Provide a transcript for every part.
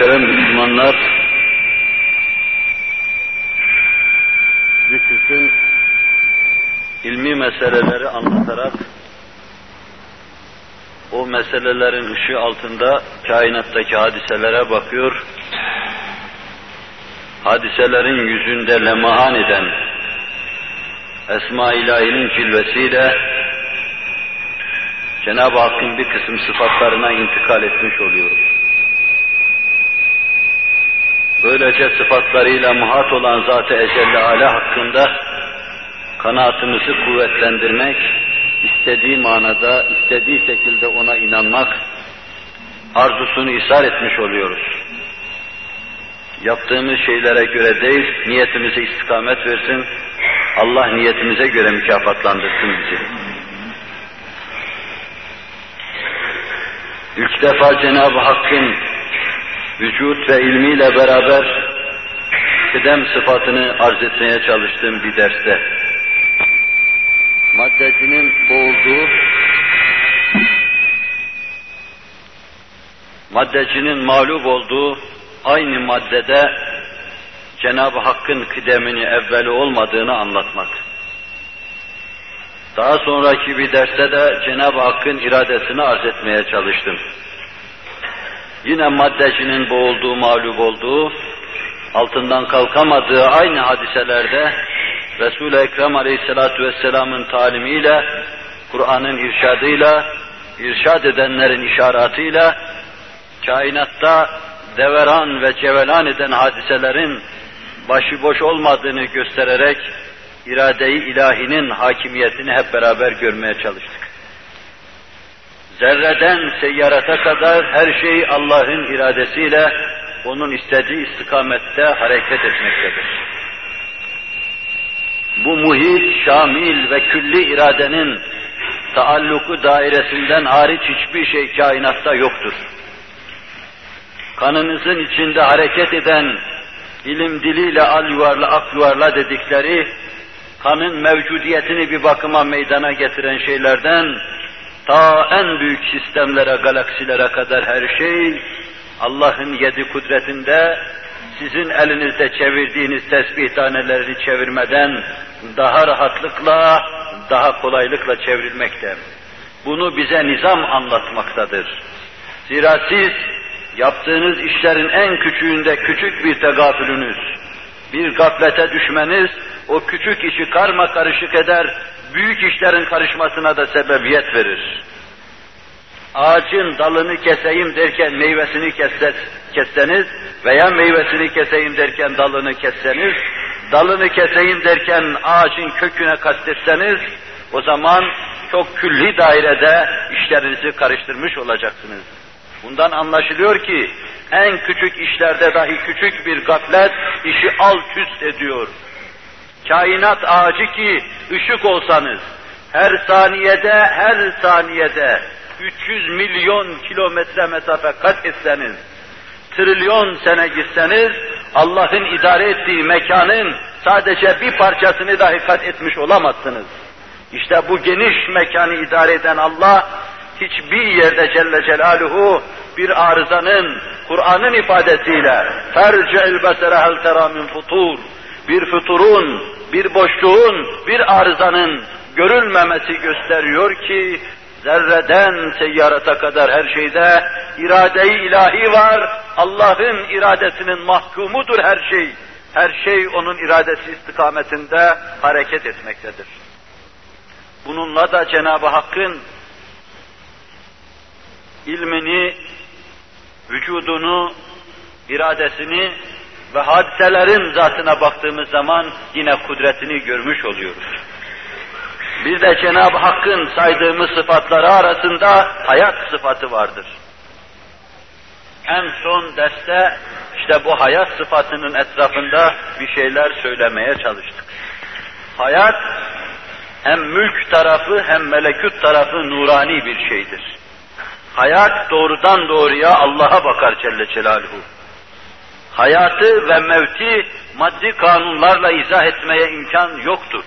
Muhterem Müslümanlar, kısım ilmi meseleleri anlatarak o meselelerin ışığı altında kainattaki hadiselere bakıyor, hadiselerin yüzünde lemahan eden Esma İlahi'nin cilvesiyle Cenab-ı Hakk'ın bir kısım sıfatlarına intikal etmiş oluyoruz. Böylece sıfatlarıyla muhat olan Zat-ı Ecelle Ala hakkında kanaatımızı kuvvetlendirmek, istediği manada, istediği şekilde ona inanmak, arzusunu ishar etmiş oluyoruz. Yaptığımız şeylere göre değil, niyetimize istikamet versin, Allah niyetimize göre mükafatlandırsın bizi. İlk defa Cenab-ı Hakk'ın vücut ve ilmiyle beraber kıdem sıfatını arz etmeye çalıştığım bir derste maddecinin boğulduğu maddecinin mağlup olduğu aynı maddede Cenab-ı Hakk'ın kıdemini evveli olmadığını anlatmak. Daha sonraki bir derste de Cenab-ı Hakk'ın iradesini arz etmeye çalıştım. Yine maddecinin boğulduğu, mağlup olduğu, altından kalkamadığı aynı hadiselerde Resul-i Ekrem Aleyhisselatü Vesselam'ın talimiyle, Kur'an'ın irşadıyla, irşad edenlerin işaratıyla, kainatta deveran ve cevelan eden hadiselerin başıboş olmadığını göstererek, irade-i ilahinin hakimiyetini hep beraber görmeye çalıştık. Zerreden seyyarata kadar her şey Allah'ın iradesiyle, onun istediği istikamette hareket etmektedir. Bu muhit, şamil ve külli iradenin taalluku dairesinden hariç hiçbir şey kainatta yoktur. Kanınızın içinde hareket eden, ilim diliyle al yuvarla ak yuvarla dedikleri, kanın mevcudiyetini bir bakıma meydana getiren şeylerden, ta en büyük sistemlere, galaksilere kadar her şey, Allah'ın yedi kudretinde, sizin elinizde çevirdiğiniz tesbih tanelerini çevirmeden daha rahatlıkla, daha kolaylıkla çevrilmekte. Bunu bize nizam anlatmaktadır. Zira siz yaptığınız işlerin en küçüğünde küçük bir tegafülünüz, bir gaflete düşmeniz, o küçük işi karma karışık eder, büyük işlerin karışmasına da sebebiyet verir. Ağacın dalını keseyim derken meyvesini kesseniz veya meyvesini keseyim derken dalını kesseniz, dalını keseyim derken ağacın köküne kastetseniz, o zaman çok külli dairede işlerinizi karıştırmış olacaksınız. Bundan anlaşılıyor ki en küçük işlerde dahi küçük bir gaflet işi alt üst ediyor. Kainat ağacı ki ışık olsanız, her saniyede, her saniyede 300 milyon kilometre mesafe kat etseniz, trilyon sene gitseniz, Allah'ın idare ettiği mekanın sadece bir parçasını dahi kat etmiş olamazsınız. İşte bu geniş mekanı idare eden Allah, hiçbir yerde Celle Celaluhu bir arızanın, Kur'an'ın ifadesiyle فَرْجَعِ الْبَسَرَ هَلْ تَرَى مِنْ futur, bir füturun, bir boşluğun, bir arızanın görülmemesi gösteriyor ki zerreden seyyarata kadar her şeyde irade-i ilahi var. Allah'ın iradesinin mahkumudur her şey. Her şey onun iradesi istikametinde hareket etmektedir. Bununla da Cenab-ı Hakk'ın ilmini, vücudunu, iradesini ve hadiselerin zatına baktığımız zaman yine kudretini görmüş oluyoruz. Bir de Cenab-ı Hakk'ın saydığımız sıfatları arasında hayat sıfatı vardır. En son derste işte bu hayat sıfatının etrafında bir şeyler söylemeye çalıştık. Hayat hem mülk tarafı hem melekut tarafı nurani bir şeydir. Hayat doğrudan doğruya Allah'a bakar Celle Celaluhu. Hayatı ve mevti maddi kanunlarla izah etmeye imkan yoktur.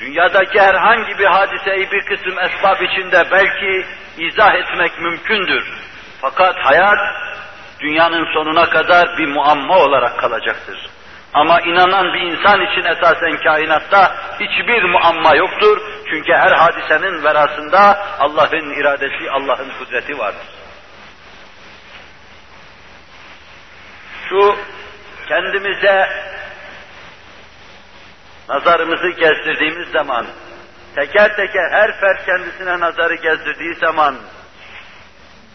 Dünyadaki herhangi bir hadiseyi bir kısım esbab içinde belki izah etmek mümkündür. Fakat hayat dünyanın sonuna kadar bir muamma olarak kalacaktır. Ama inanan bir insan için esasen kainatta hiçbir muamma yoktur. Çünkü her hadisenin verasında Allah'ın iradesi, Allah'ın kudreti vardır. Şu kendimize nazarımızı gezdirdiğimiz zaman, teker teker her fert kendisine nazarı gezdirdiği zaman,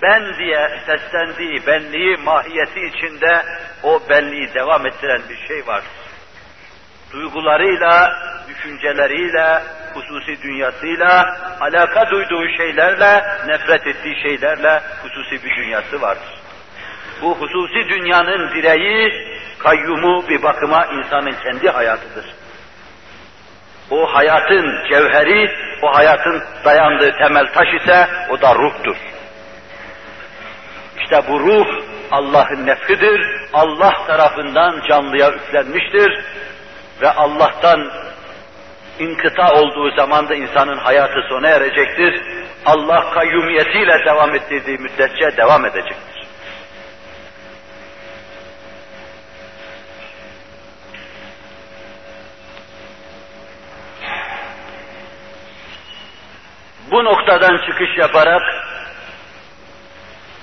ben diye seslendiği benliği, mahiyeti içinde o benliği devam ettiren bir şey var. Duygularıyla, düşünceleriyle, hususi dünyasıyla, alaka duyduğu şeylerle, nefret ettiği şeylerle hususi bir dünyası vardır. Bu hususi dünyanın direği, kayyumu bir bakıma insanın kendi hayatıdır. O hayatın cevheri, o hayatın dayandığı temel taş ise o da ruhtur. İşte bu ruh Allah'ın nefhidir, Allah tarafından canlıya üflenmiştir ve Allah'tan inkıta olduğu zaman da insanın hayatı sona erecektir. Allah kayyumiyetiyle devam ettirdiği müddetçe devam edecektir. Bu noktadan çıkış yaparak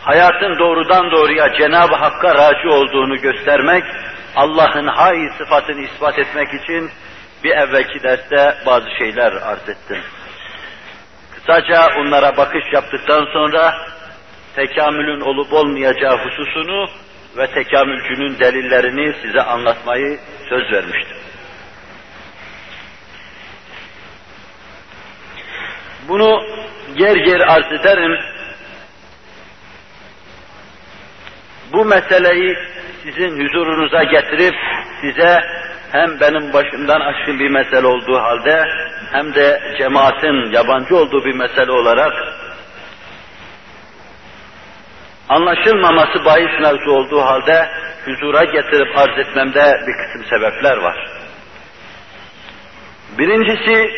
hayatın doğrudan doğruya Cenab-ı Hakk'a raci olduğunu göstermek, Allah'ın hay sıfatını ispat etmek için bir evvelki derste bazı şeyler arz ettim. Kısaca onlara bakış yaptıktan sonra tekamülün olup olmayacağı hususunu ve tekamülcünün delillerini size anlatmayı söz vermiştim. Bunu ger ger arz ederim. Bu meseleyi sizin huzurunuza getirip size hem benim başımdan aşkın bir mesele olduğu halde hem de cemaatin yabancı olduğu bir mesele olarak anlaşılmaması bahis mevzu olduğu halde huzura getirip arz etmemde bir kısım sebepler var. Birincisi,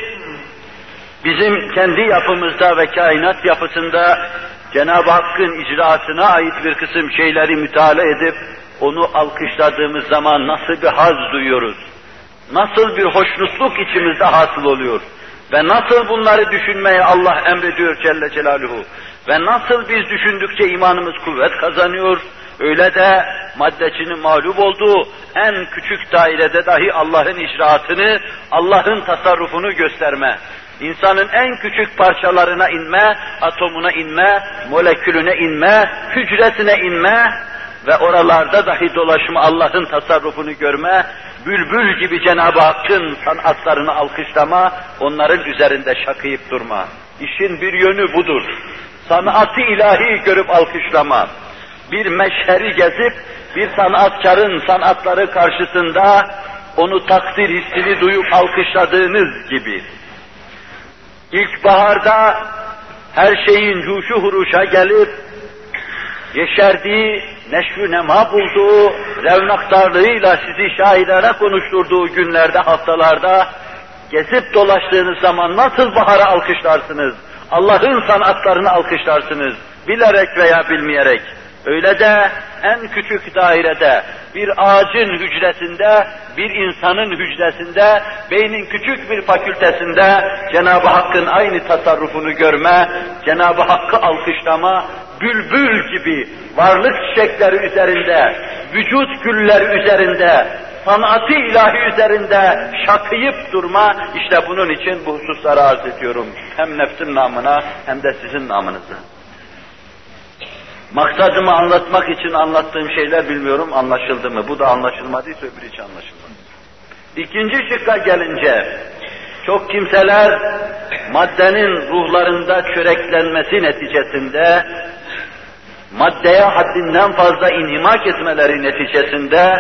bizim kendi yapımızda ve kainat yapısında Cenab-ı Hakk'ın icraatına ait bir kısım şeyleri müteala edip onu alkışladığımız zaman nasıl bir haz duyuyoruz? Nasıl bir hoşnutluk içimizde hasıl oluyor? Ve nasıl bunları düşünmeye Allah emrediyor Celle Celaluhu? Ve nasıl biz düşündükçe imanımız kuvvet kazanıyor? Öyle de maddecinin mağlup olduğu en küçük dairede dahi Allah'ın icraatını, Allah'ın tasarrufunu gösterme, insanın en küçük parçalarına inme, atomuna inme, molekülüne inme, hücresine inme ve oralarda dahi dolaşma Allah'ın tasarrufunu görme, bülbül gibi Cenab-ı Hakk'ın sanatlarını alkışlama, onların üzerinde şakıyıp durma. İşin bir yönü budur. Sanatı ilahi görüp alkışlama. Bir meşheri gezip, bir sanatkarın sanatları karşısında onu takdir hissini duyup alkışladığınız gibi. İlkbaharda her şeyin cuşu huruşa gelip, yeşerdiği, neşvü nema bulduğu, revnaktarlığıyla sizi şahidane konuşturduğu günlerde, haftalarda, gezip dolaştığınız zaman nasıl bahara alkışlarsınız? Allah'ın sanatlarını alkışlarsınız, bilerek veya bilmeyerek. Öyle de en küçük dairede, bir ağacın hücresinde, bir insanın hücresinde, beynin küçük bir fakültesinde Cenab-ı Hakk'ın aynı tasarrufunu görme, Cenab-ı Hakk'ı alkışlama, bülbül gibi varlık çiçekleri üzerinde, vücut gülleri üzerinde, sanatı ilahi üzerinde şakıyıp durma, işte bunun için bu hususları arz ediyorum. Hem nefsim namına hem de sizin namınıza. Maksadımı anlatmak için anlattığım şeyler bilmiyorum anlaşıldı mı? Bu da anlaşılmadıysa öbürü hiç anlaşılmadı. İkinci şıkka gelince, çok kimseler maddenin ruhlarında çöreklenmesi neticesinde, maddeye haddinden fazla inhimak etmeleri neticesinde,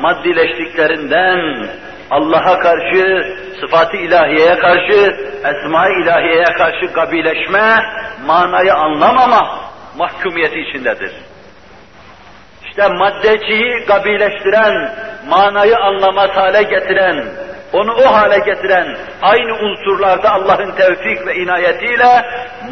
maddileştiklerinden Allah'a karşı, sıfatı ilahiyeye karşı, esma-i ilahiyeye karşı kabileşme, manayı anlamama, mahkumiyeti içindedir. İşte maddeciyi kabileştiren, manayı anlamaz hale getiren, onu o hale getiren, aynı unsurlarda Allah'ın tevfik ve inayetiyle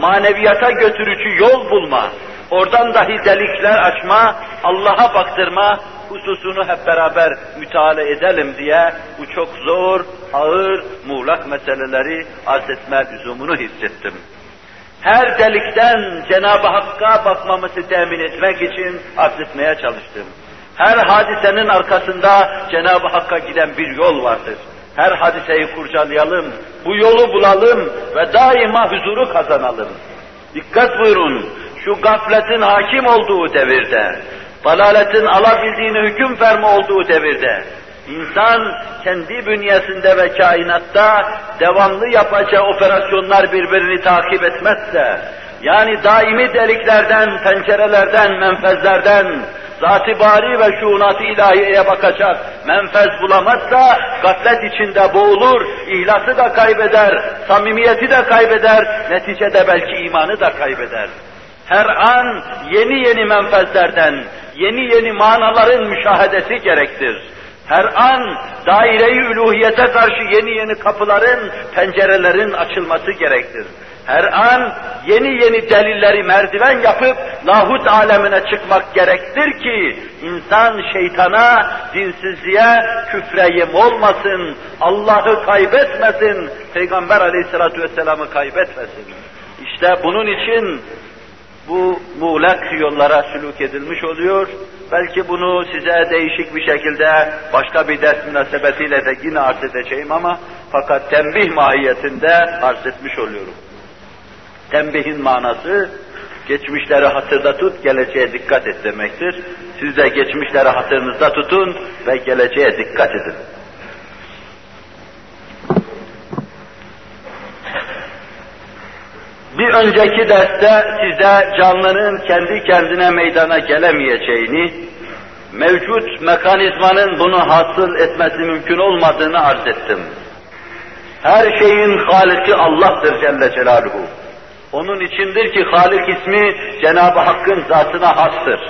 maneviyata götürücü yol bulma, oradan dahi delikler açma, Allah'a baktırma hususunu hep beraber müteala edelim diye bu çok zor, ağır, muğlak meseleleri arz etme lüzumunu hissettim. Her delikten Cenab-ı Hakk'a bakmamızı temin etmek için arz etmeye çalıştım. Her hadisenin arkasında Cenab-ı Hakk'a giden bir yol vardır. Her hadiseyi kurcalayalım, bu yolu bulalım ve daima huzuru kazanalım. Dikkat buyurun, şu gafletin hakim olduğu devirde, dalaletin alabildiğini hüküm fermi olduğu devirde, insan kendi bünyesinde ve kainatta devamlı yapacağı operasyonlar birbirini takip etmezse, yani daimi deliklerden, pencerelerden, menfezlerden, zat-ı bari ve şuunat-ı ilahiyeye bakacak menfez bulamazsa gaflet içinde boğulur, ihlası da kaybeder, samimiyeti de kaybeder, neticede belki imanı da kaybeder. Her an yeni yeni menfezlerden, yeni yeni manaların müşahedesi gerektir. Her an daire-i üluhiyete karşı yeni yeni kapıların, pencerelerin açılması gerektir. Her an yeni yeni delilleri merdiven yapıp lahut alemine çıkmak gerektir ki insan şeytana, dinsizliğe, küfre yem olmasın, Allah'ı kaybetmesin, Peygamber aleyhissalatu vesselam'ı kaybetmesin. İşte bunun için bu muğlak yollara sülük edilmiş oluyor. Belki bunu size değişik bir şekilde başka bir ders münasebetiyle de yine arz edeceğim ama fakat tembih mahiyetinde arz etmiş oluyorum. Tembihin manası geçmişleri hatırda tut, geleceğe dikkat et demektir. Siz de geçmişleri hatırınızda tutun ve geleceğe dikkat edin. Bir önceki derste size canlının kendi kendine meydana gelemeyeceğini, mevcut mekanizmanın bunu hasıl etmesi mümkün olmadığını arz ettim. Her şeyin haliki Allah'tır Celle Celaluhu. Onun içindir ki Halik ismi Cenab-ı Hakk'ın zatına hastır.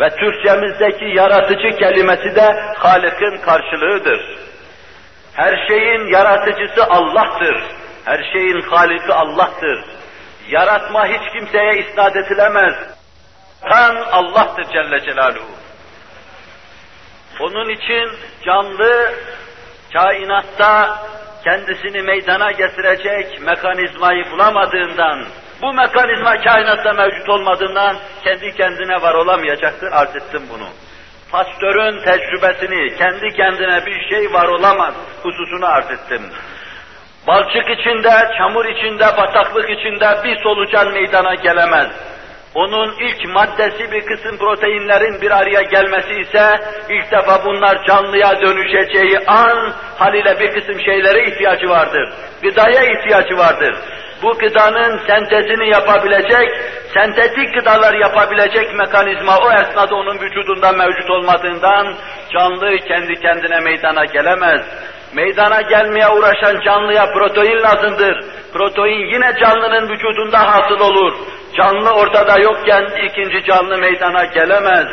Ve Türkçemizdeki yaratıcı kelimesi de Halik'in karşılığıdır. Her şeyin yaratıcısı Allah'tır. Her şeyin haliki Allah'tır. Yaratma hiç kimseye isnat edilemez. Tan Allah'tır Celle Celaluhu. Onun için canlı kainatta kendisini meydana getirecek mekanizmayı bulamadığından, bu mekanizma kainatta mevcut olmadığından kendi kendine var olamayacaktır, arz ettim bunu. Pastörün tecrübesini, kendi kendine bir şey var olamaz hususunu arz ettim. Balçık içinde, çamur içinde, bataklık içinde bir solucan meydana gelemez. Onun ilk maddesi bir kısım proteinlerin bir araya gelmesi ise ilk defa bunlar canlıya dönüşeceği an haliyle bir kısım şeylere ihtiyacı vardır. Gıdaya ihtiyacı vardır. Bu gıdanın sentezini yapabilecek, sentetik gıdalar yapabilecek mekanizma o esnada onun vücudunda mevcut olmadığından canlı kendi kendine meydana gelemez meydana gelmeye uğraşan canlıya protein lazımdır. Protein yine canlının vücudunda hasıl olur. Canlı ortada yokken ikinci canlı meydana gelemez.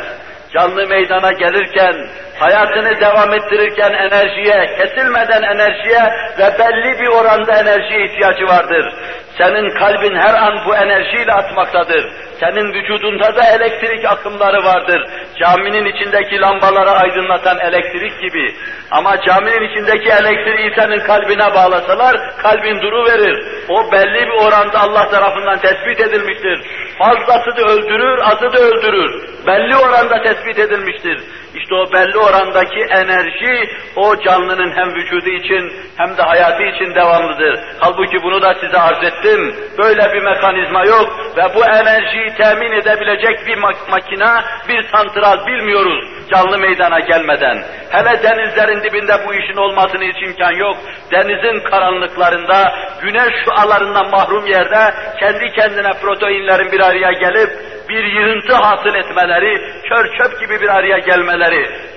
Canlı meydana gelirken, hayatını devam ettirirken enerjiye, kesilmeden enerjiye ve belli bir oranda enerjiye ihtiyacı vardır. Senin kalbin her an bu enerjiyle atmaktadır. Senin vücudunda da elektrik akımları vardır. Caminin içindeki lambaları aydınlatan elektrik gibi. Ama caminin içindeki elektriği senin kalbine bağlasalar, kalbin duru verir. O belli bir oranda Allah tarafından tespit edilmiştir. Fazlası da öldürür, azı da öldürür. Belli oranda tespit edilmiştir. İşte o belli orandaki enerji, o canlının hem vücudu için hem de hayatı için devamlıdır. Halbuki bunu da size arz ettim. Böyle bir mekanizma yok ve bu enerjiyi temin edebilecek bir mak makina, bir santral bilmiyoruz canlı meydana gelmeden. Hele denizlerin dibinde bu işin olmasını hiç imkan yok. Denizin karanlıklarında, güneş şualarından mahrum yerde kendi kendine proteinlerin bir araya gelip bir yığıntı hasıl etmeleri, kör çöp gibi bir araya gelmeleri,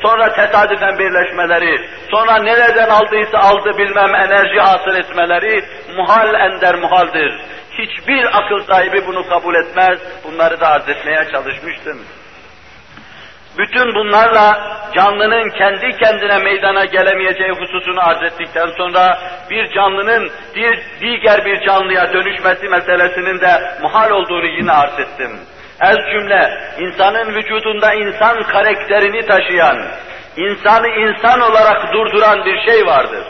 sonra tesadüfen birleşmeleri, sonra nereden aldıysa aldı bilmem enerji hasıl etmeleri muhal ender muhaldir. Hiçbir akıl sahibi bunu kabul etmez. Bunları da arz etmeye çalışmıştım. Bütün bunlarla canlının kendi kendine meydana gelemeyeceği hususunu arz ettikten sonra bir canlının diğer bir canlıya dönüşmesi meselesinin de muhal olduğunu yine arz ettim. Ez cümle, insanın vücudunda insan karakterini taşıyan, insanı insan olarak durduran bir şey vardır.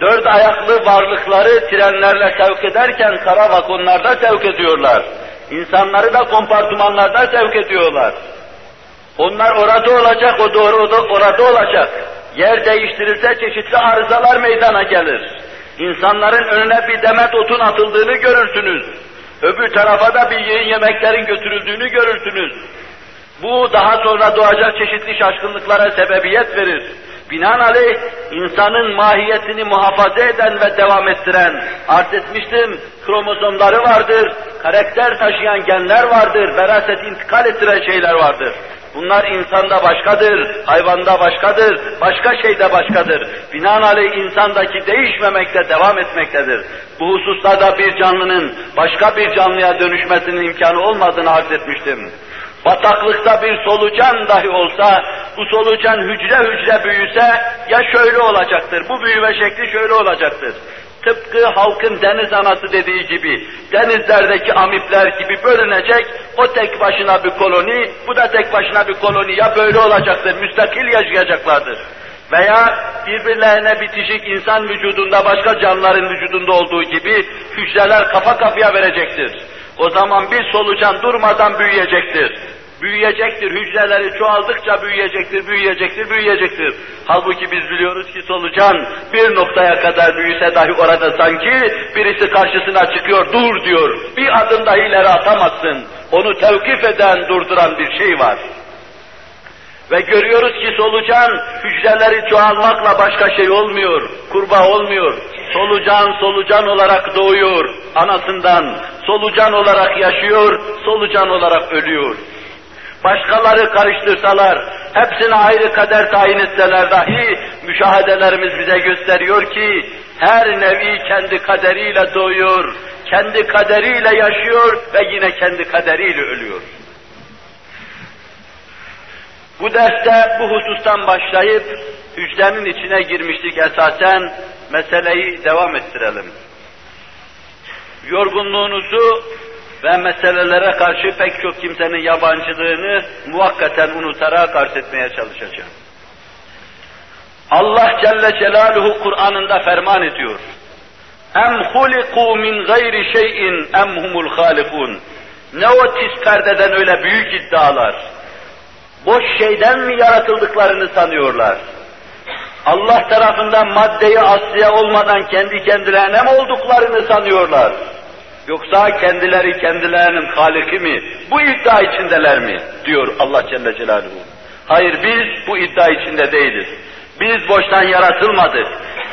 Dört ayaklı varlıkları trenlerle sevk ederken kara vagonlarda sevk ediyorlar. İnsanları da kompartımanlarda sevk ediyorlar. Onlar orada olacak, o doğru orada olacak. Yer değiştirirse çeşitli arızalar meydana gelir. İnsanların önüne bir demet otun atıldığını görürsünüz. Öbür tarafa da bir yiyin yemeklerin götürüldüğünü görürsünüz. Bu daha sonra doğacak çeşitli şaşkınlıklara sebebiyet verir. Binaenaleyh insanın mahiyetini muhafaza eden ve devam ettiren, arz etmiştim, kromozomları vardır, karakter taşıyan genler vardır, veraset intikal ettiren şeyler vardır. Bunlar insanda başkadır, hayvanda başkadır, başka şeyde başkadır. Binaenaleyh insandaki değişmemekte devam etmektedir. Bu hususlarda bir canlının başka bir canlıya dönüşmesinin imkanı olmadığını arz etmiştim. Bataklıkta bir solucan dahi olsa, bu solucan hücre hücre büyüse ya şöyle olacaktır, bu büyüme şekli şöyle olacaktır. Tıpkı halkın deniz anası dediği gibi, denizlerdeki amipler gibi bölünecek, o tek başına bir koloni, bu da tek başına bir koloni, ya böyle olacaktır, müstakil yaşayacaklardır. Veya birbirlerine bitişik insan vücudunda başka canlıların vücudunda olduğu gibi hücreler kafa kafaya verecektir. O zaman bir solucan durmadan büyüyecektir büyüyecektir, hücreleri çoğaldıkça büyüyecektir, büyüyecektir, büyüyecektir. Halbuki biz biliyoruz ki solucan bir noktaya kadar büyüse dahi orada sanki birisi karşısına çıkıyor, dur diyor, bir adım dahi ileri atamazsın. Onu tevkif eden, durduran bir şey var. Ve görüyoruz ki solucan hücreleri çoğalmakla başka şey olmuyor, kurbağa olmuyor. Solucan solucan olarak doğuyor anasından, solucan olarak yaşıyor, solucan olarak ölüyor başkaları karıştırsalar, hepsine ayrı kader tayin etseler dahi, müşahedelerimiz bize gösteriyor ki, her nevi kendi kaderiyle doğuyor, kendi kaderiyle yaşıyor ve yine kendi kaderiyle ölüyor. Bu derste bu husustan başlayıp, hücrenin içine girmiştik esasen, meseleyi devam ettirelim. Yorgunluğunuzu ve meselelere karşı pek çok kimsenin yabancılığını muvakkaten unutarak arz etmeye çalışacağım. Allah Celle Celaluhu Kur'an'ında ferman ediyor. Em huliku min gayri şeyin em humul halikun. Ne o tiz perdeden öyle büyük iddialar. Boş şeyden mi yaratıldıklarını sanıyorlar? Allah tarafından maddeyi asliye olmadan kendi kendilerine mi olduklarını sanıyorlar? Yoksa kendileri kendilerinin haliki mi? Bu iddia içindeler mi? Diyor Allah Celle Celaluhu. Hayır biz bu iddia içinde değiliz. Biz boştan yaratılmadık.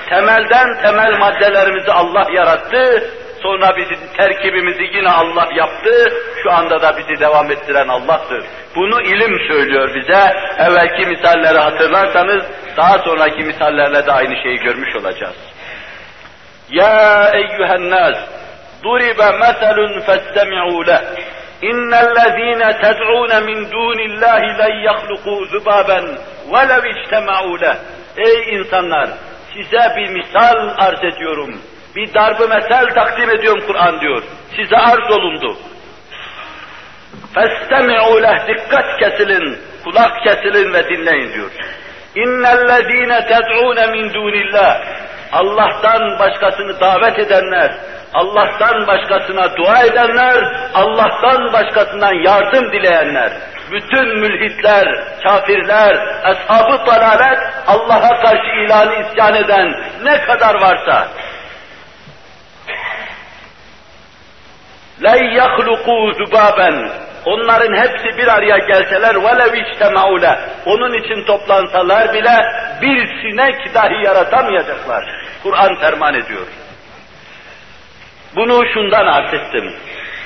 Temelden temel maddelerimizi Allah yarattı. Sonra bizim terkibimizi yine Allah yaptı. Şu anda da bizi devam ettiren Allah'tır. Bunu ilim söylüyor bize. Evvelki misalleri hatırlarsanız daha sonraki misallerle de aynı şeyi görmüş olacağız. Ya eyyühen nas ضرب مثل فاستمعوا له إن الذين تدعون من دون الله لن يخلقوا ذبابا ولو اجتمعوا له Ey insanlar! Size bir misal arz ediyorum. Bir darbı mesel takdim ediyorum Kur'an diyor. Size arz olundu. فَاسْتَمِعُوا لَهْ Dikkat kesilin, kulak kesilin ve dinleyin diyor. اِنَّ الَّذ۪ينَ تَدْعُونَ مِنْ دُونِ اللّٰهِ Allah'tan başkasını davet edenler, Allah'tan başkasına dua edenler, Allah'tan başkasından yardım dileyenler, bütün mülhitler, kafirler, ashab-ı dalalet, Allah'a karşı ilanı isyan eden ne kadar varsa, لَنْ يَخْلُقُوا ذُبَابًا Onların hepsi bir araya gelseler velev içtemaule, onun için toplansalar bile bir sinek dahi yaratamayacaklar. Kur'an ferman ediyor. Bunu şundan affettim.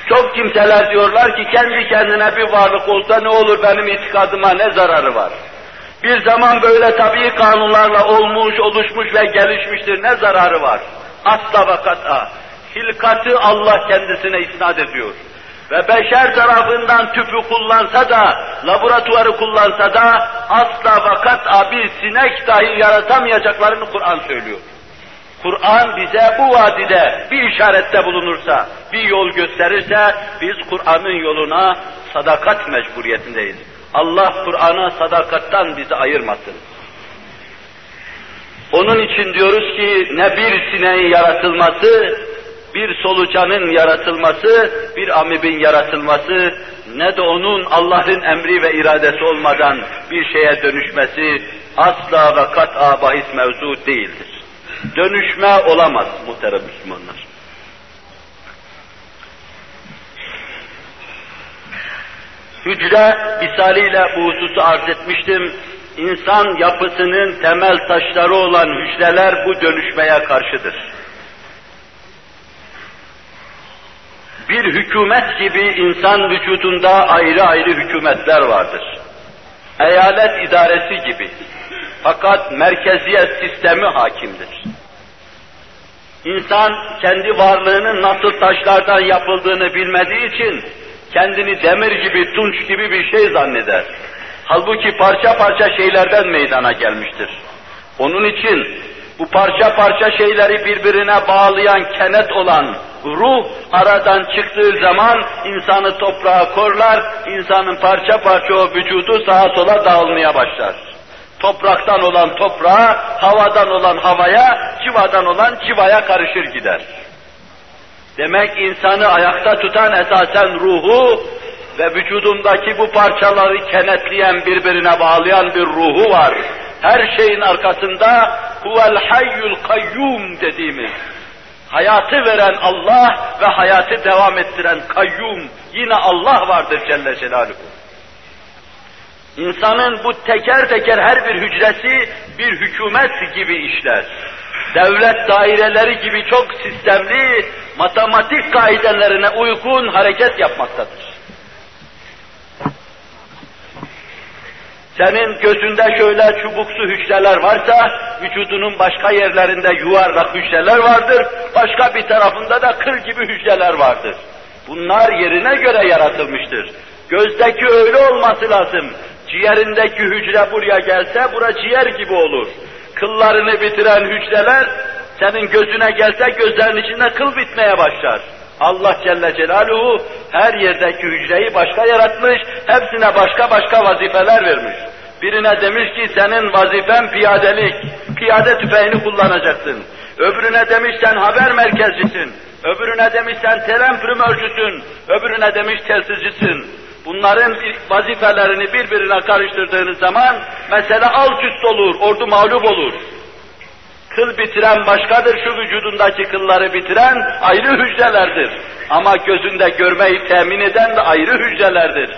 Çok kimseler diyorlar ki kendi kendine bir varlık olsa ne olur benim itikadıma ne zararı var? Bir zaman böyle tabii kanunlarla olmuş, oluşmuş ve gelişmiştir ne zararı var? Asla ve kata. Hilkatı Allah kendisine isnat ediyor. Ve beşer tarafından tüpü kullansa da, laboratuvarı kullansa da asla ve kat'a bir sinek dahi yaratamayacaklarını Kur'an söylüyor. Kur'an bize bu vadide bir işarette bulunursa, bir yol gösterirse biz Kur'an'ın yoluna sadakat mecburiyetindeyiz. Allah Kur'an'a sadakattan bizi ayırmasın. Onun için diyoruz ki ne bir sineğin yaratılması, bir solucanın yaratılması, bir amibin yaratılması, ne de onun Allah'ın emri ve iradesi olmadan bir şeye dönüşmesi asla ve kat'a bahis mevzu değildir. Dönüşme olamaz muhterem Müslümanlar. Hücre misaliyle bu hususu arz etmiştim. İnsan yapısının temel taşları olan hücreler bu dönüşmeye karşıdır. Bir hükümet gibi insan vücudunda ayrı ayrı hükümetler vardır. Eyalet idaresi gibi. Fakat merkeziyet sistemi hakimdir. İnsan kendi varlığının nasıl taşlardan yapıldığını bilmediği için kendini demir gibi, tunç gibi bir şey zanneder. Halbuki parça parça şeylerden meydana gelmiştir. Onun için bu parça parça şeyleri birbirine bağlayan kenet olan ruh aradan çıktığı zaman insanı toprağa korlar, insanın parça parça o vücudu sağa sola dağılmaya başlar. Topraktan olan toprağa, havadan olan havaya, civadan olan civaya karışır gider. Demek insanı ayakta tutan esasen ruhu ve vücudundaki bu parçaları kenetleyen, birbirine bağlayan bir ruhu var. Her şeyin arkasında huvel hayyul kayyum dediğimiz hayatı veren Allah ve hayatı devam ettiren kayyum yine Allah vardır Celle Celaluhu. İnsanın bu teker teker her bir hücresi bir hükümet gibi işler. Devlet daireleri gibi çok sistemli, matematik kaidelerine uygun hareket yapmaktadır. Senin gözünde şöyle çubuksu hücreler varsa, vücudunun başka yerlerinde yuvarlak hücreler vardır, başka bir tarafında da kır gibi hücreler vardır. Bunlar yerine göre yaratılmıştır. Gözdeki öyle olması lazım. Ciğerindeki hücre buraya gelse, bura ciğer gibi olur. Kıllarını bitiren hücreler, senin gözüne gelse gözlerin içinde kıl bitmeye başlar. Allah Celle Celaluhu her yerdeki hücreyi başka yaratmış, hepsine başka başka vazifeler vermiş. Birine demiş ki senin vazifen piyadelik, piyade tüfeğini kullanacaksın. Öbürüne demiş sen haber merkezcisin. Öbürüne demiş sen telemprümörcüsün. Öbürüne demiş telsizcisin. Bunların vazifelerini birbirine karıştırdığınız zaman mesela alt üst olur, ordu mağlup olur. Kıl bitiren başkadır, şu vücudundaki kılları bitiren ayrı hücrelerdir. Ama gözünde görmeyi temin eden de ayrı hücrelerdir.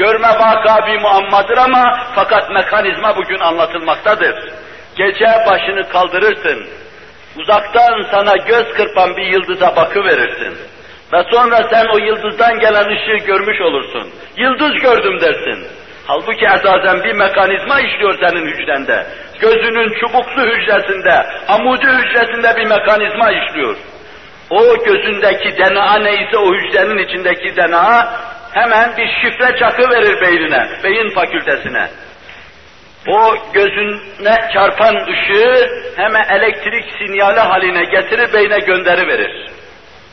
Görme vaka bir muammadır ama fakat mekanizma bugün anlatılmaktadır. Gece başını kaldırırsın. Uzaktan sana göz kırpan bir yıldıza bakı verirsin. Ve sonra sen o yıldızdan gelen ışığı görmüş olursun. Yıldız gördüm dersin. Halbuki esasen bir mekanizma işliyor senin hücrende. Gözünün çubuklu hücresinde, amudu hücresinde bir mekanizma işliyor. O gözündeki DNA neyse o hücrenin içindeki DNA hemen bir şifre çakı verir beynine, beyin fakültesine. O gözüne çarpan ışığı hemen elektrik sinyali haline getirir beyne gönderi verir.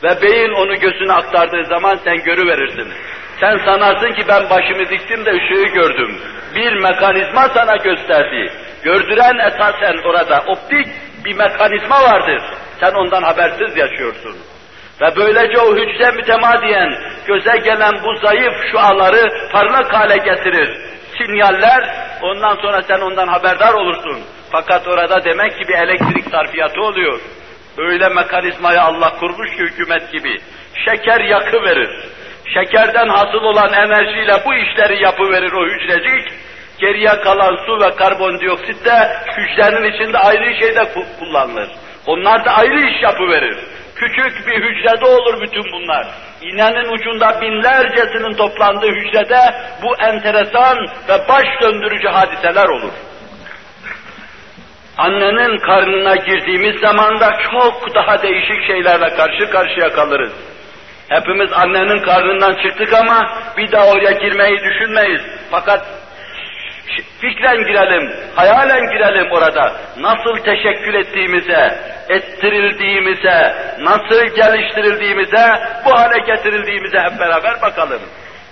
Ve beyin onu gözüne aktardığı zaman sen görüverirsin. Sen sanarsın ki ben başımı diktim de ışığı gördüm. Bir mekanizma sana gösterdi. Gördüren esasen orada optik bir mekanizma vardır. Sen ondan habersiz yaşıyorsun. Ve böylece o hücre mütemadiyen göze gelen bu zayıf şuaları parlak hale getirir. Sinyaller, ondan sonra sen ondan haberdar olursun. Fakat orada demek ki bir elektrik sarfiyatı oluyor. Öyle mekanizmayı Allah kurmuş ki hükümet gibi. Şeker yakı verir. Şekerden hasıl olan enerjiyle bu işleri yapıverir o hücrecik. Geriye kalan su ve karbondioksit de hücrenin içinde ayrı şeyde kullanılır. Onlar da ayrı iş yapıverir. Küçük bir hücrede olur bütün bunlar. İğnenin ucunda binlercesinin toplandığı hücrede bu enteresan ve baş döndürücü hadiseler olur. Annenin karnına girdiğimiz zaman da çok daha değişik şeylerle karşı karşıya kalırız. Hepimiz annenin karnından çıktık ama bir daha oraya girmeyi düşünmeyiz. Fakat fikren girelim, hayalen girelim orada. Nasıl teşekkül ettiğimize, ettirildiğimize, nasıl geliştirildiğimize, bu hale getirildiğimize hep beraber bakalım.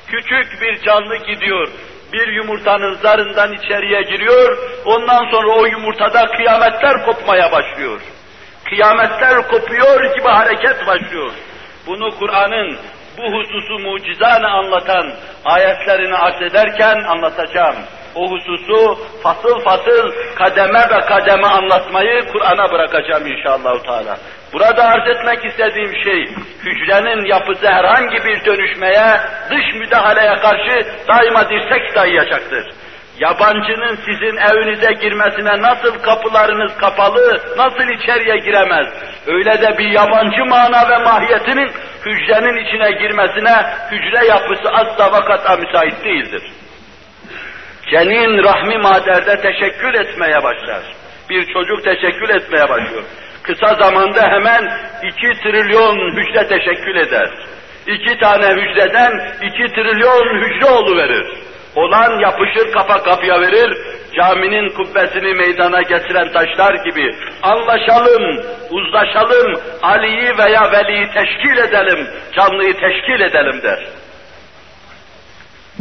Küçük bir canlı gidiyor, bir yumurtanın zarından içeriye giriyor, ondan sonra o yumurtada kıyametler kopmaya başlıyor. Kıyametler kopuyor gibi hareket başlıyor. Bunu Kur'an'ın bu hususu mucizane anlatan ayetlerini arz ederken anlatacağım. O hususu fasıl fasıl kademe ve kademe anlatmayı Kur'an'a bırakacağım inşallah Teala. Burada arz etmek istediğim şey, hücrenin yapısı herhangi bir dönüşmeye, dış müdahaleye karşı daima dirsek dayayacaktır. Yabancının sizin evinize girmesine nasıl kapılarınız kapalı, nasıl içeriye giremez? Öyle de bir yabancı mana ve mahiyetinin hücrenin içine girmesine hücre yapısı asla vakata müsait değildir. Cenin rahmi maderde teşekkül etmeye başlar. Bir çocuk teşekkül etmeye başlıyor. Kısa zamanda hemen iki trilyon hücre teşekkül eder. İki tane hücreden iki trilyon hücre verir. Olan yapışır kafa kapıya verir, caminin kubbesini meydana getiren taşlar gibi anlaşalım, uzlaşalım, Ali'yi veya Veli'yi teşkil edelim, canlıyı teşkil edelim der.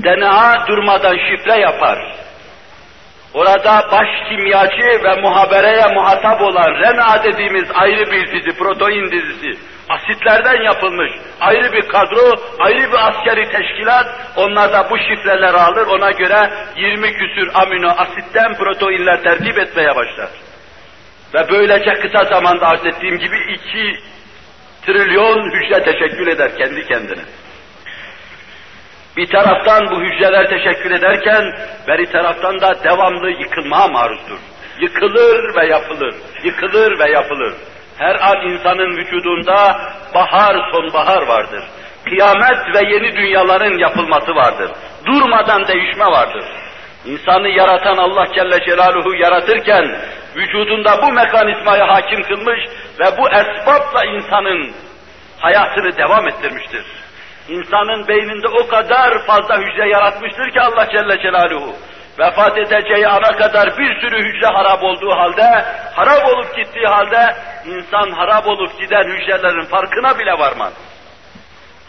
DNA durmadan şifre yapar. Orada baş kimyacı ve muhabereye muhatap olan RNA dediğimiz ayrı bir dizi, protein dizisi, asitlerden yapılmış ayrı bir kadro, ayrı bir askeri teşkilat, onlar da bu şifreleri alır, ona göre 20 küsür amino asitten proteinler tertip etmeye başlar. Ve böylece kısa zamanda arz ettiğim gibi 2 trilyon hücre teşekkül eder kendi kendine. Bir taraftan bu hücreler teşekkür ederken, beri taraftan da devamlı yıkılmaya maruzdur. Yıkılır ve yapılır, yıkılır ve yapılır. Her an insanın vücudunda bahar, sonbahar vardır. Kıyamet ve yeni dünyaların yapılması vardır. Durmadan değişme vardır. İnsanı yaratan Allah Celle Celaluhu yaratırken vücudunda bu mekanizmayı hakim kılmış ve bu esbabla insanın hayatını devam ettirmiştir. İnsanın beyninde o kadar fazla hücre yaratmıştır ki Allah Celle Celaluhu. Vefat edeceği ana kadar bir sürü hücre harap olduğu halde, harap olup gittiği halde insan harap olup giden hücrelerin farkına bile varmaz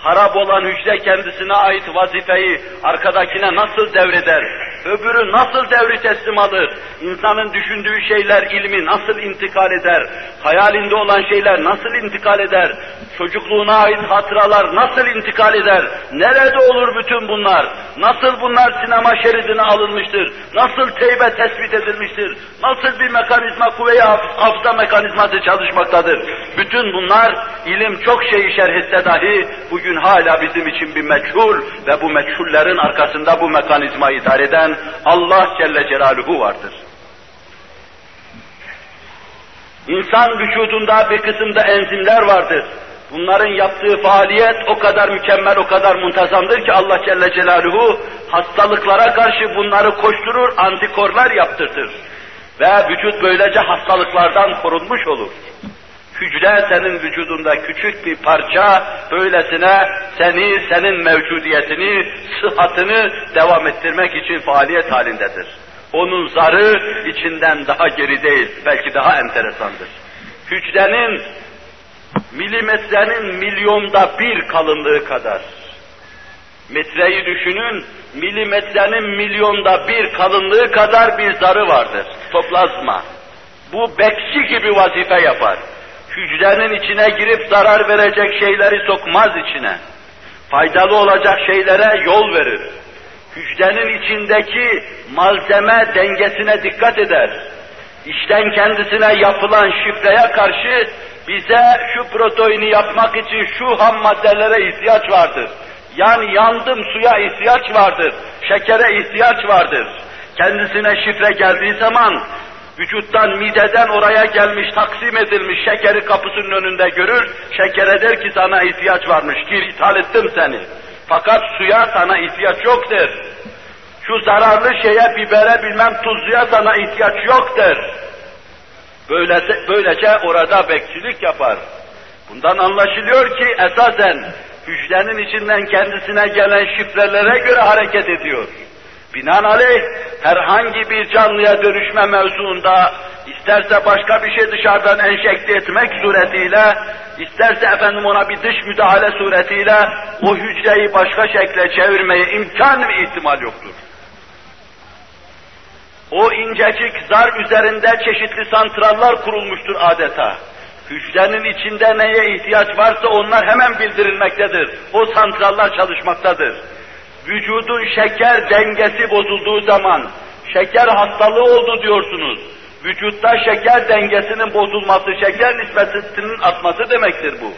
harap olan hücre kendisine ait vazifeyi arkadakine nasıl devreder, öbürü nasıl devri teslim alır, insanın düşündüğü şeyler ilmi nasıl intikal eder, hayalinde olan şeyler nasıl intikal eder, çocukluğuna ait hatıralar nasıl intikal eder, nerede olur bütün bunlar, nasıl bunlar sinema şeridine alınmıştır, nasıl teybe tespit edilmiştir, nasıl bir mekanizma, kuvve-i hafıza mekanizması çalışmaktadır. Bütün bunlar ilim çok şey şerh etse dahi bugün bugün hala bizim için bir meçhul ve bu meçhullerin arkasında bu mekanizmayı idare eden Allah Celle Celaluhu vardır. İnsan vücudunda bir kısımda enzimler vardır. Bunların yaptığı faaliyet o kadar mükemmel, o kadar muntazamdır ki Allah Celle Celaluhu hastalıklara karşı bunları koşturur, antikorlar yaptırtır. Ve vücut böylece hastalıklardan korunmuş olur hücre senin vücudunda küçük bir parça, böylesine seni, senin mevcudiyetini, sıhhatını devam ettirmek için faaliyet halindedir. Onun zarı içinden daha geri değil, belki daha enteresandır. Hücrenin milimetrenin milyonda bir kalınlığı kadar. Metreyi düşünün, milimetrenin milyonda bir kalınlığı kadar bir zarı vardır, toplazma. Bu bekçi gibi vazife yapar hücrenin içine girip zarar verecek şeyleri sokmaz içine. Faydalı olacak şeylere yol verir. Hücrenin içindeki malzeme dengesine dikkat eder. İşten kendisine yapılan şifreye karşı bize şu proteini yapmak için şu ham maddelere ihtiyaç vardır. Yani yandım suya ihtiyaç vardır, şekere ihtiyaç vardır. Kendisine şifre geldiği zaman vücuttan, mideden oraya gelmiş, taksim edilmiş şekeri kapısının önünde görür, şekere der ki sana ihtiyaç varmış, gir ithal ettim seni. Fakat suya sana ihtiyaç yok der. Şu zararlı şeye, bibere bilmem tuzluya sana ihtiyaç yok der. Böylece, böylece orada bekçilik yapar. Bundan anlaşılıyor ki esasen hücrenin içinden kendisine gelen şifrelere göre hareket ediyor. Binaenaleyh herhangi bir canlıya dönüşme mevzuunda isterse başka bir şey dışarıdan enjekte etmek suretiyle, isterse efendim ona bir dış müdahale suretiyle o hücreyi başka şekle çevirmeye imkan ve ihtimal yoktur. O incecik zar üzerinde çeşitli santrallar kurulmuştur adeta. Hücrenin içinde neye ihtiyaç varsa onlar hemen bildirilmektedir. O santrallar çalışmaktadır. Vücudun şeker dengesi bozulduğu zaman, şeker hastalığı oldu diyorsunuz. Vücutta şeker dengesinin bozulması, şeker nispetinin artması demektir bu.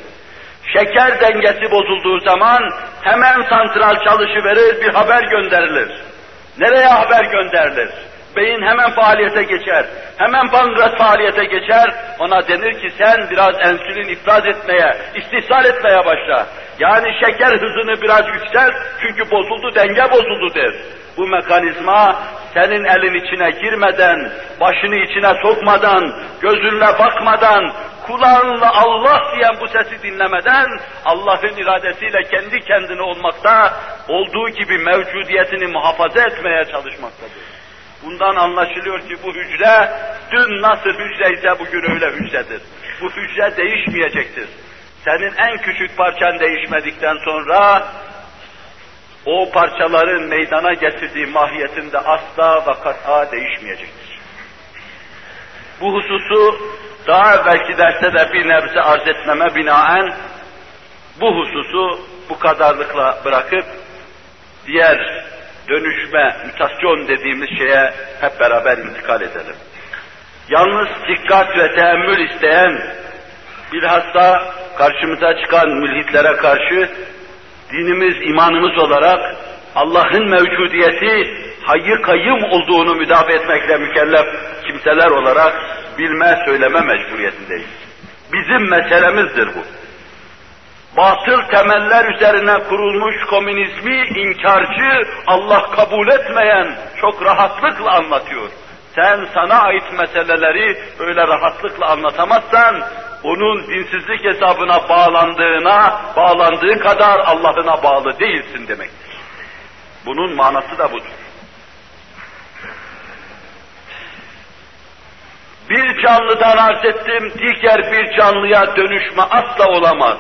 Şeker dengesi bozulduğu zaman hemen santral çalışıverir, bir haber gönderilir. Nereye haber gönderilir? Beyin hemen faaliyete geçer. Hemen pankreas faaliyete geçer. Ona denir ki sen biraz ensülin ifraz etmeye, istihsal etmeye başla. Yani şeker hızını biraz yükselt çünkü bozuldu, denge bozuldu der. Bu mekanizma senin elin içine girmeden, başını içine sokmadan, gözünle bakmadan, kulağınla Allah diyen bu sesi dinlemeden Allah'ın iradesiyle kendi kendine olmakta olduğu gibi mevcudiyetini muhafaza etmeye çalışmaktadır. Bundan anlaşılıyor ki bu hücre dün nasıl hücreyse bugün öyle hücredir. Bu hücre değişmeyecektir. Senin en küçük parçan değişmedikten sonra o parçaların meydana getirdiği mahiyetinde asla ve kat'a değişmeyecektir. Bu hususu daha evvelki derste de bir nebze arz etmeme binaen bu hususu bu kadarlıkla bırakıp diğer dönüşme, mutasyon dediğimiz şeye hep beraber intikal edelim. Yalnız dikkat ve teemmül isteyen, bilhassa karşımıza çıkan mülhitlere karşı dinimiz, imanımız olarak Allah'ın mevcudiyeti hayır kayyım olduğunu müdafaa etmekle mükellef kimseler olarak bilme, söyleme mecburiyetindeyiz. Bizim meselemizdir bu batıl temeller üzerine kurulmuş komünizmi inkarcı, Allah kabul etmeyen çok rahatlıkla anlatıyor. Sen sana ait meseleleri öyle rahatlıkla anlatamazsan, onun dinsizlik hesabına bağlandığına, bağlandığı kadar Allah'ına bağlı değilsin demektir. Bunun manası da budur. Bir canlıdan arz ettim, diğer bir canlıya dönüşme asla olamaz.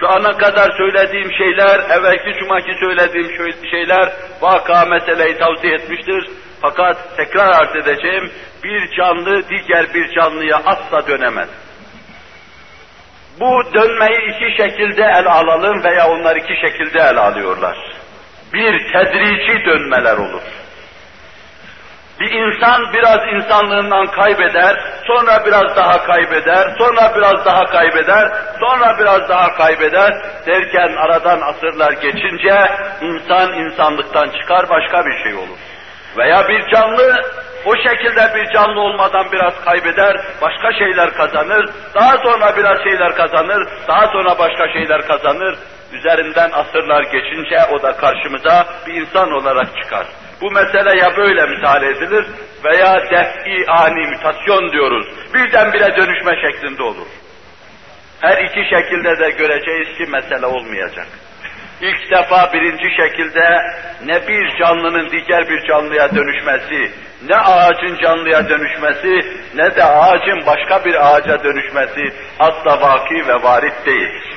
Şu ana kadar söylediğim şeyler, evvelki cumaki söylediğim şeyler vaka meseleyi tavsiye etmiştir. Fakat tekrar arz edeceğim, bir canlı diğer bir canlıya asla dönemez. Bu dönmeyi iki şekilde el alalım veya onlar iki şekilde el alıyorlar. Bir tedrici dönmeler olur. Bir insan biraz insanlığından kaybeder, sonra biraz daha kaybeder, sonra biraz daha kaybeder, sonra biraz daha kaybeder derken aradan asırlar geçince insan insanlıktan çıkar başka bir şey olur. Veya bir canlı o şekilde bir canlı olmadan biraz kaybeder, başka şeyler kazanır, daha sonra biraz şeyler kazanır, daha sonra başka şeyler kazanır. Üzerinden asırlar geçince o da karşımıza bir insan olarak çıkar. Bu mesele ya böyle misal edilir veya def'i ani mütasyon diyoruz. Birdenbire dönüşme şeklinde olur. Her iki şekilde de göreceğiz ki mesele olmayacak. İlk defa birinci şekilde ne bir canlının diğer bir canlıya dönüşmesi, ne ağacın canlıya dönüşmesi, ne de ağacın başka bir ağaca dönüşmesi asla vaki ve varit değil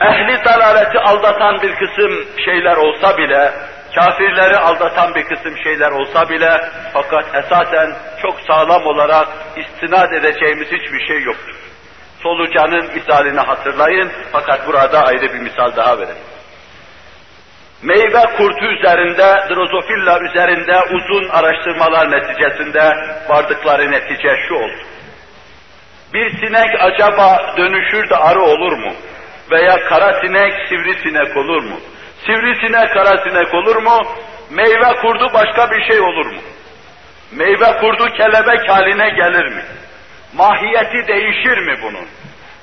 ehli dalaleti aldatan bir kısım şeyler olsa bile, kafirleri aldatan bir kısım şeyler olsa bile, fakat esasen çok sağlam olarak istinad edeceğimiz hiçbir şey yoktur. Solucanın misalini hatırlayın, fakat burada ayrı bir misal daha verelim. Meyve kurtu üzerinde, drozofilla üzerinde uzun araştırmalar neticesinde vardıkları netice şu oldu. Bir sinek acaba dönüşür de arı olur mu? Veya kara sinek, sivrisinek olur mu? Sivrisinek, kara sinek olur mu? Meyve kurdu başka bir şey olur mu? Meyve kurdu kelebek haline gelir mi? Mahiyeti değişir mi bunun?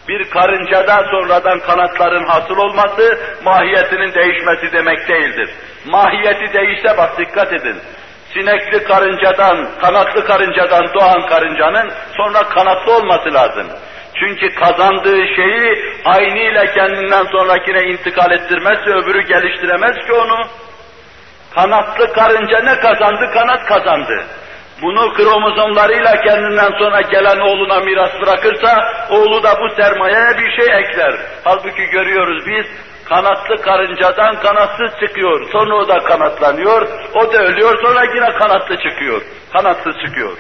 Bir karıncada sonradan kanatların hasıl olması, mahiyetinin değişmesi demek değildir. Mahiyeti değişse bak dikkat edin. Sinekli karıncadan, kanatlı karıncadan doğan karıncanın sonra kanatlı olması lazım. Çünkü kazandığı şeyi aynıyla kendinden sonrakine intikal ettirmezse öbürü geliştiremez ki onu. Kanatlı karınca ne kazandı? Kanat kazandı. Bunu kromozomlarıyla kendinden sonra gelen oğluna miras bırakırsa, oğlu da bu sermayeye bir şey ekler. Halbuki görüyoruz biz, kanatlı karıncadan kanatsız çıkıyor. Sonra o da kanatlanıyor, o da ölüyor, sonra yine kanatlı çıkıyor. Kanatsız çıkıyor.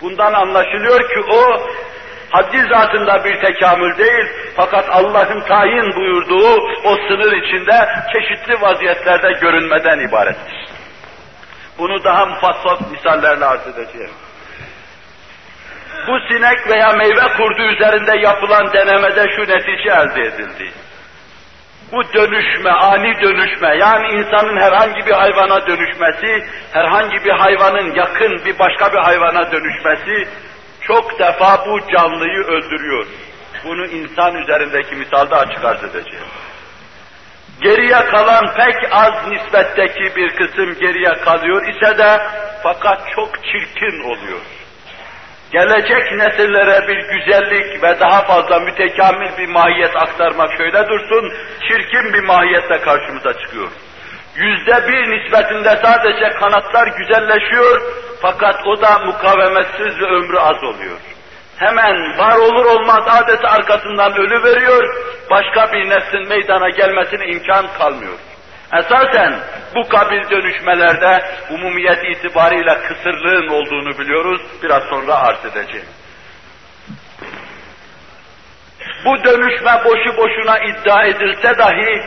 Bundan anlaşılıyor ki o, haddi zatında bir tekamül değil, fakat Allah'ın tayin buyurduğu o sınır içinde çeşitli vaziyetlerde görünmeden ibarettir. Bunu daha mufassal misallerle arz edeceğim. Bu sinek veya meyve kurdu üzerinde yapılan denemede şu netice elde edildi. Bu dönüşme, ani dönüşme, yani insanın herhangi bir hayvana dönüşmesi, herhangi bir hayvanın yakın bir başka bir hayvana dönüşmesi, çok defa bu canlıyı öldürüyor. Bunu insan üzerindeki misalda açık arz edeceğim. Geriye kalan pek az nispetteki bir kısım geriye kalıyor ise de fakat çok çirkin oluyor. Gelecek nesillere bir güzellik ve daha fazla mütekamil bir mahiyet aktarmak şöyle dursun, çirkin bir mahiyetle karşımıza çıkıyor. Yüzde bir nispetinde sadece kanatlar güzelleşiyor, fakat o da mukavemetsiz ve ömrü az oluyor hemen var olur olmaz adeta arkasından ölü veriyor, başka bir neslin meydana gelmesine imkan kalmıyor. Esasen bu kabil dönüşmelerde umumiyet itibariyle kısırlığın olduğunu biliyoruz, biraz sonra arz edeceğim. Bu dönüşme boşu boşuna iddia edilse dahi,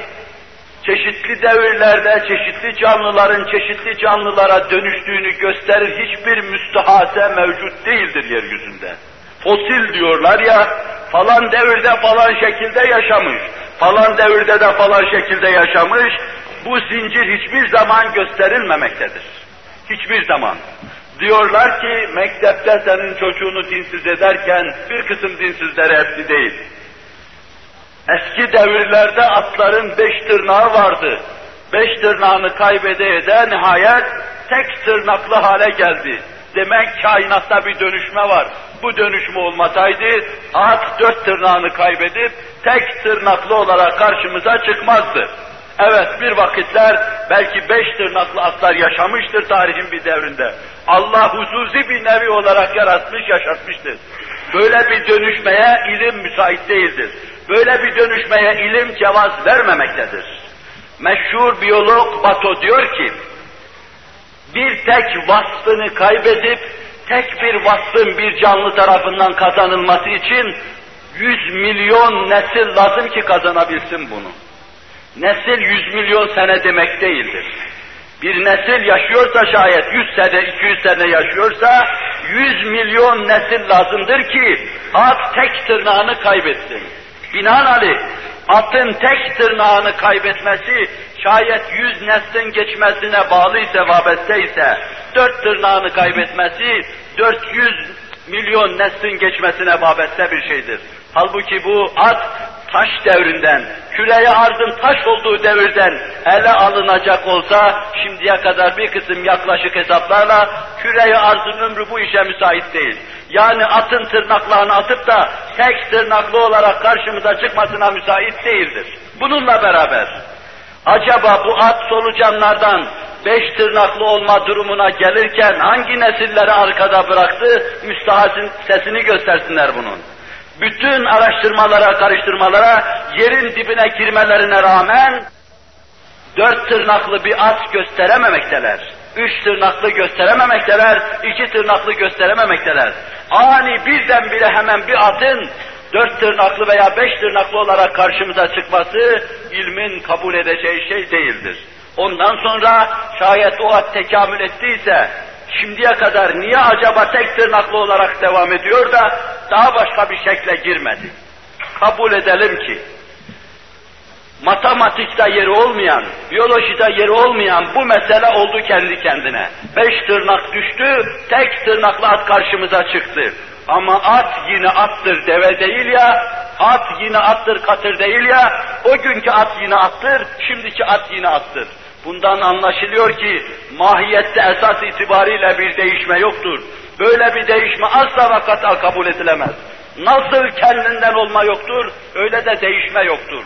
çeşitli devirlerde çeşitli canlıların çeşitli canlılara dönüştüğünü gösterir hiçbir müstehase mevcut değildir yeryüzünde fosil diyorlar ya, falan devirde falan şekilde yaşamış, falan devirde de falan şekilde yaşamış, bu zincir hiçbir zaman gösterilmemektedir. Hiçbir zaman. Diyorlar ki mektepte senin çocuğunu dinsiz ederken bir kısım dinsizleri hepsi değil. Eski devirlerde atların beş tırnağı vardı. Beş tırnağını kaybede ede nihayet tek tırnaklı hale geldi. Demek kainatta bir dönüşme var. Bu dönüşme olmasaydı at dört tırnağını kaybedip tek tırnaklı olarak karşımıza çıkmazdı. Evet bir vakitler belki beş tırnaklı atlar yaşamıştır tarihin bir devrinde. Allah huzuzi bir nevi olarak yaratmış, yaşatmıştır. Böyle bir dönüşmeye ilim müsait değildir. Böyle bir dönüşmeye ilim cevaz vermemektedir. Meşhur biyolog Bato diyor ki, bir tek vasfını kaybedip tek bir vasfın bir canlı tarafından kazanılması için yüz milyon nesil lazım ki kazanabilsin bunu. Nesil yüz milyon sene demek değildir. Bir nesil yaşıyorsa şayet yüz sene, iki yüz sene yaşıyorsa yüz milyon nesil lazımdır ki at tek tırnağını kaybetsin. Binaenaleyh atın tek tırnağını kaybetmesi şayet yüz neslin geçmesine bağlı ise vabette ise dört tırnağını kaybetmesi 400 milyon neslin geçmesine babette bir şeydir. Halbuki bu at taş devrinden, küreye arzın taş olduğu devirden ele alınacak olsa şimdiye kadar bir kısım yaklaşık hesaplarla küreye arzın ömrü bu işe müsait değil. Yani atın tırnaklarını atıp da tek tırnaklı olarak karşımıza çıkmasına müsait değildir. Bununla beraber acaba bu at solucanlardan beş tırnaklı olma durumuna gelirken hangi nesilleri arkada bıraktı, müstahasin sesini göstersinler bunun. Bütün araştırmalara, karıştırmalara, yerin dibine girmelerine rağmen dört tırnaklı bir at gösterememekteler. Üç tırnaklı gösterememekteler, iki tırnaklı gösterememekteler. Ani birdenbire hemen bir atın dört tırnaklı veya beş tırnaklı olarak karşımıza çıkması ilmin kabul edeceği şey değildir. Ondan sonra şayet o at tekamül ettiyse, şimdiye kadar niye acaba tek tırnaklı olarak devam ediyor da daha başka bir şekle girmedi? Kabul edelim ki, matematikte yeri olmayan, biyolojide yeri olmayan bu mesele oldu kendi kendine. Beş tırnak düştü, tek tırnaklı at karşımıza çıktı. Ama at yine attır, deve değil ya, at yine attır, katır değil ya, o günkü at yine attır, şimdiki at yine attır. Bundan anlaşılıyor ki mahiyette esas itibariyle bir değişme yoktur. Böyle bir değişme asla ve kabul edilemez. Nasıl kendinden olma yoktur, öyle de değişme yoktur.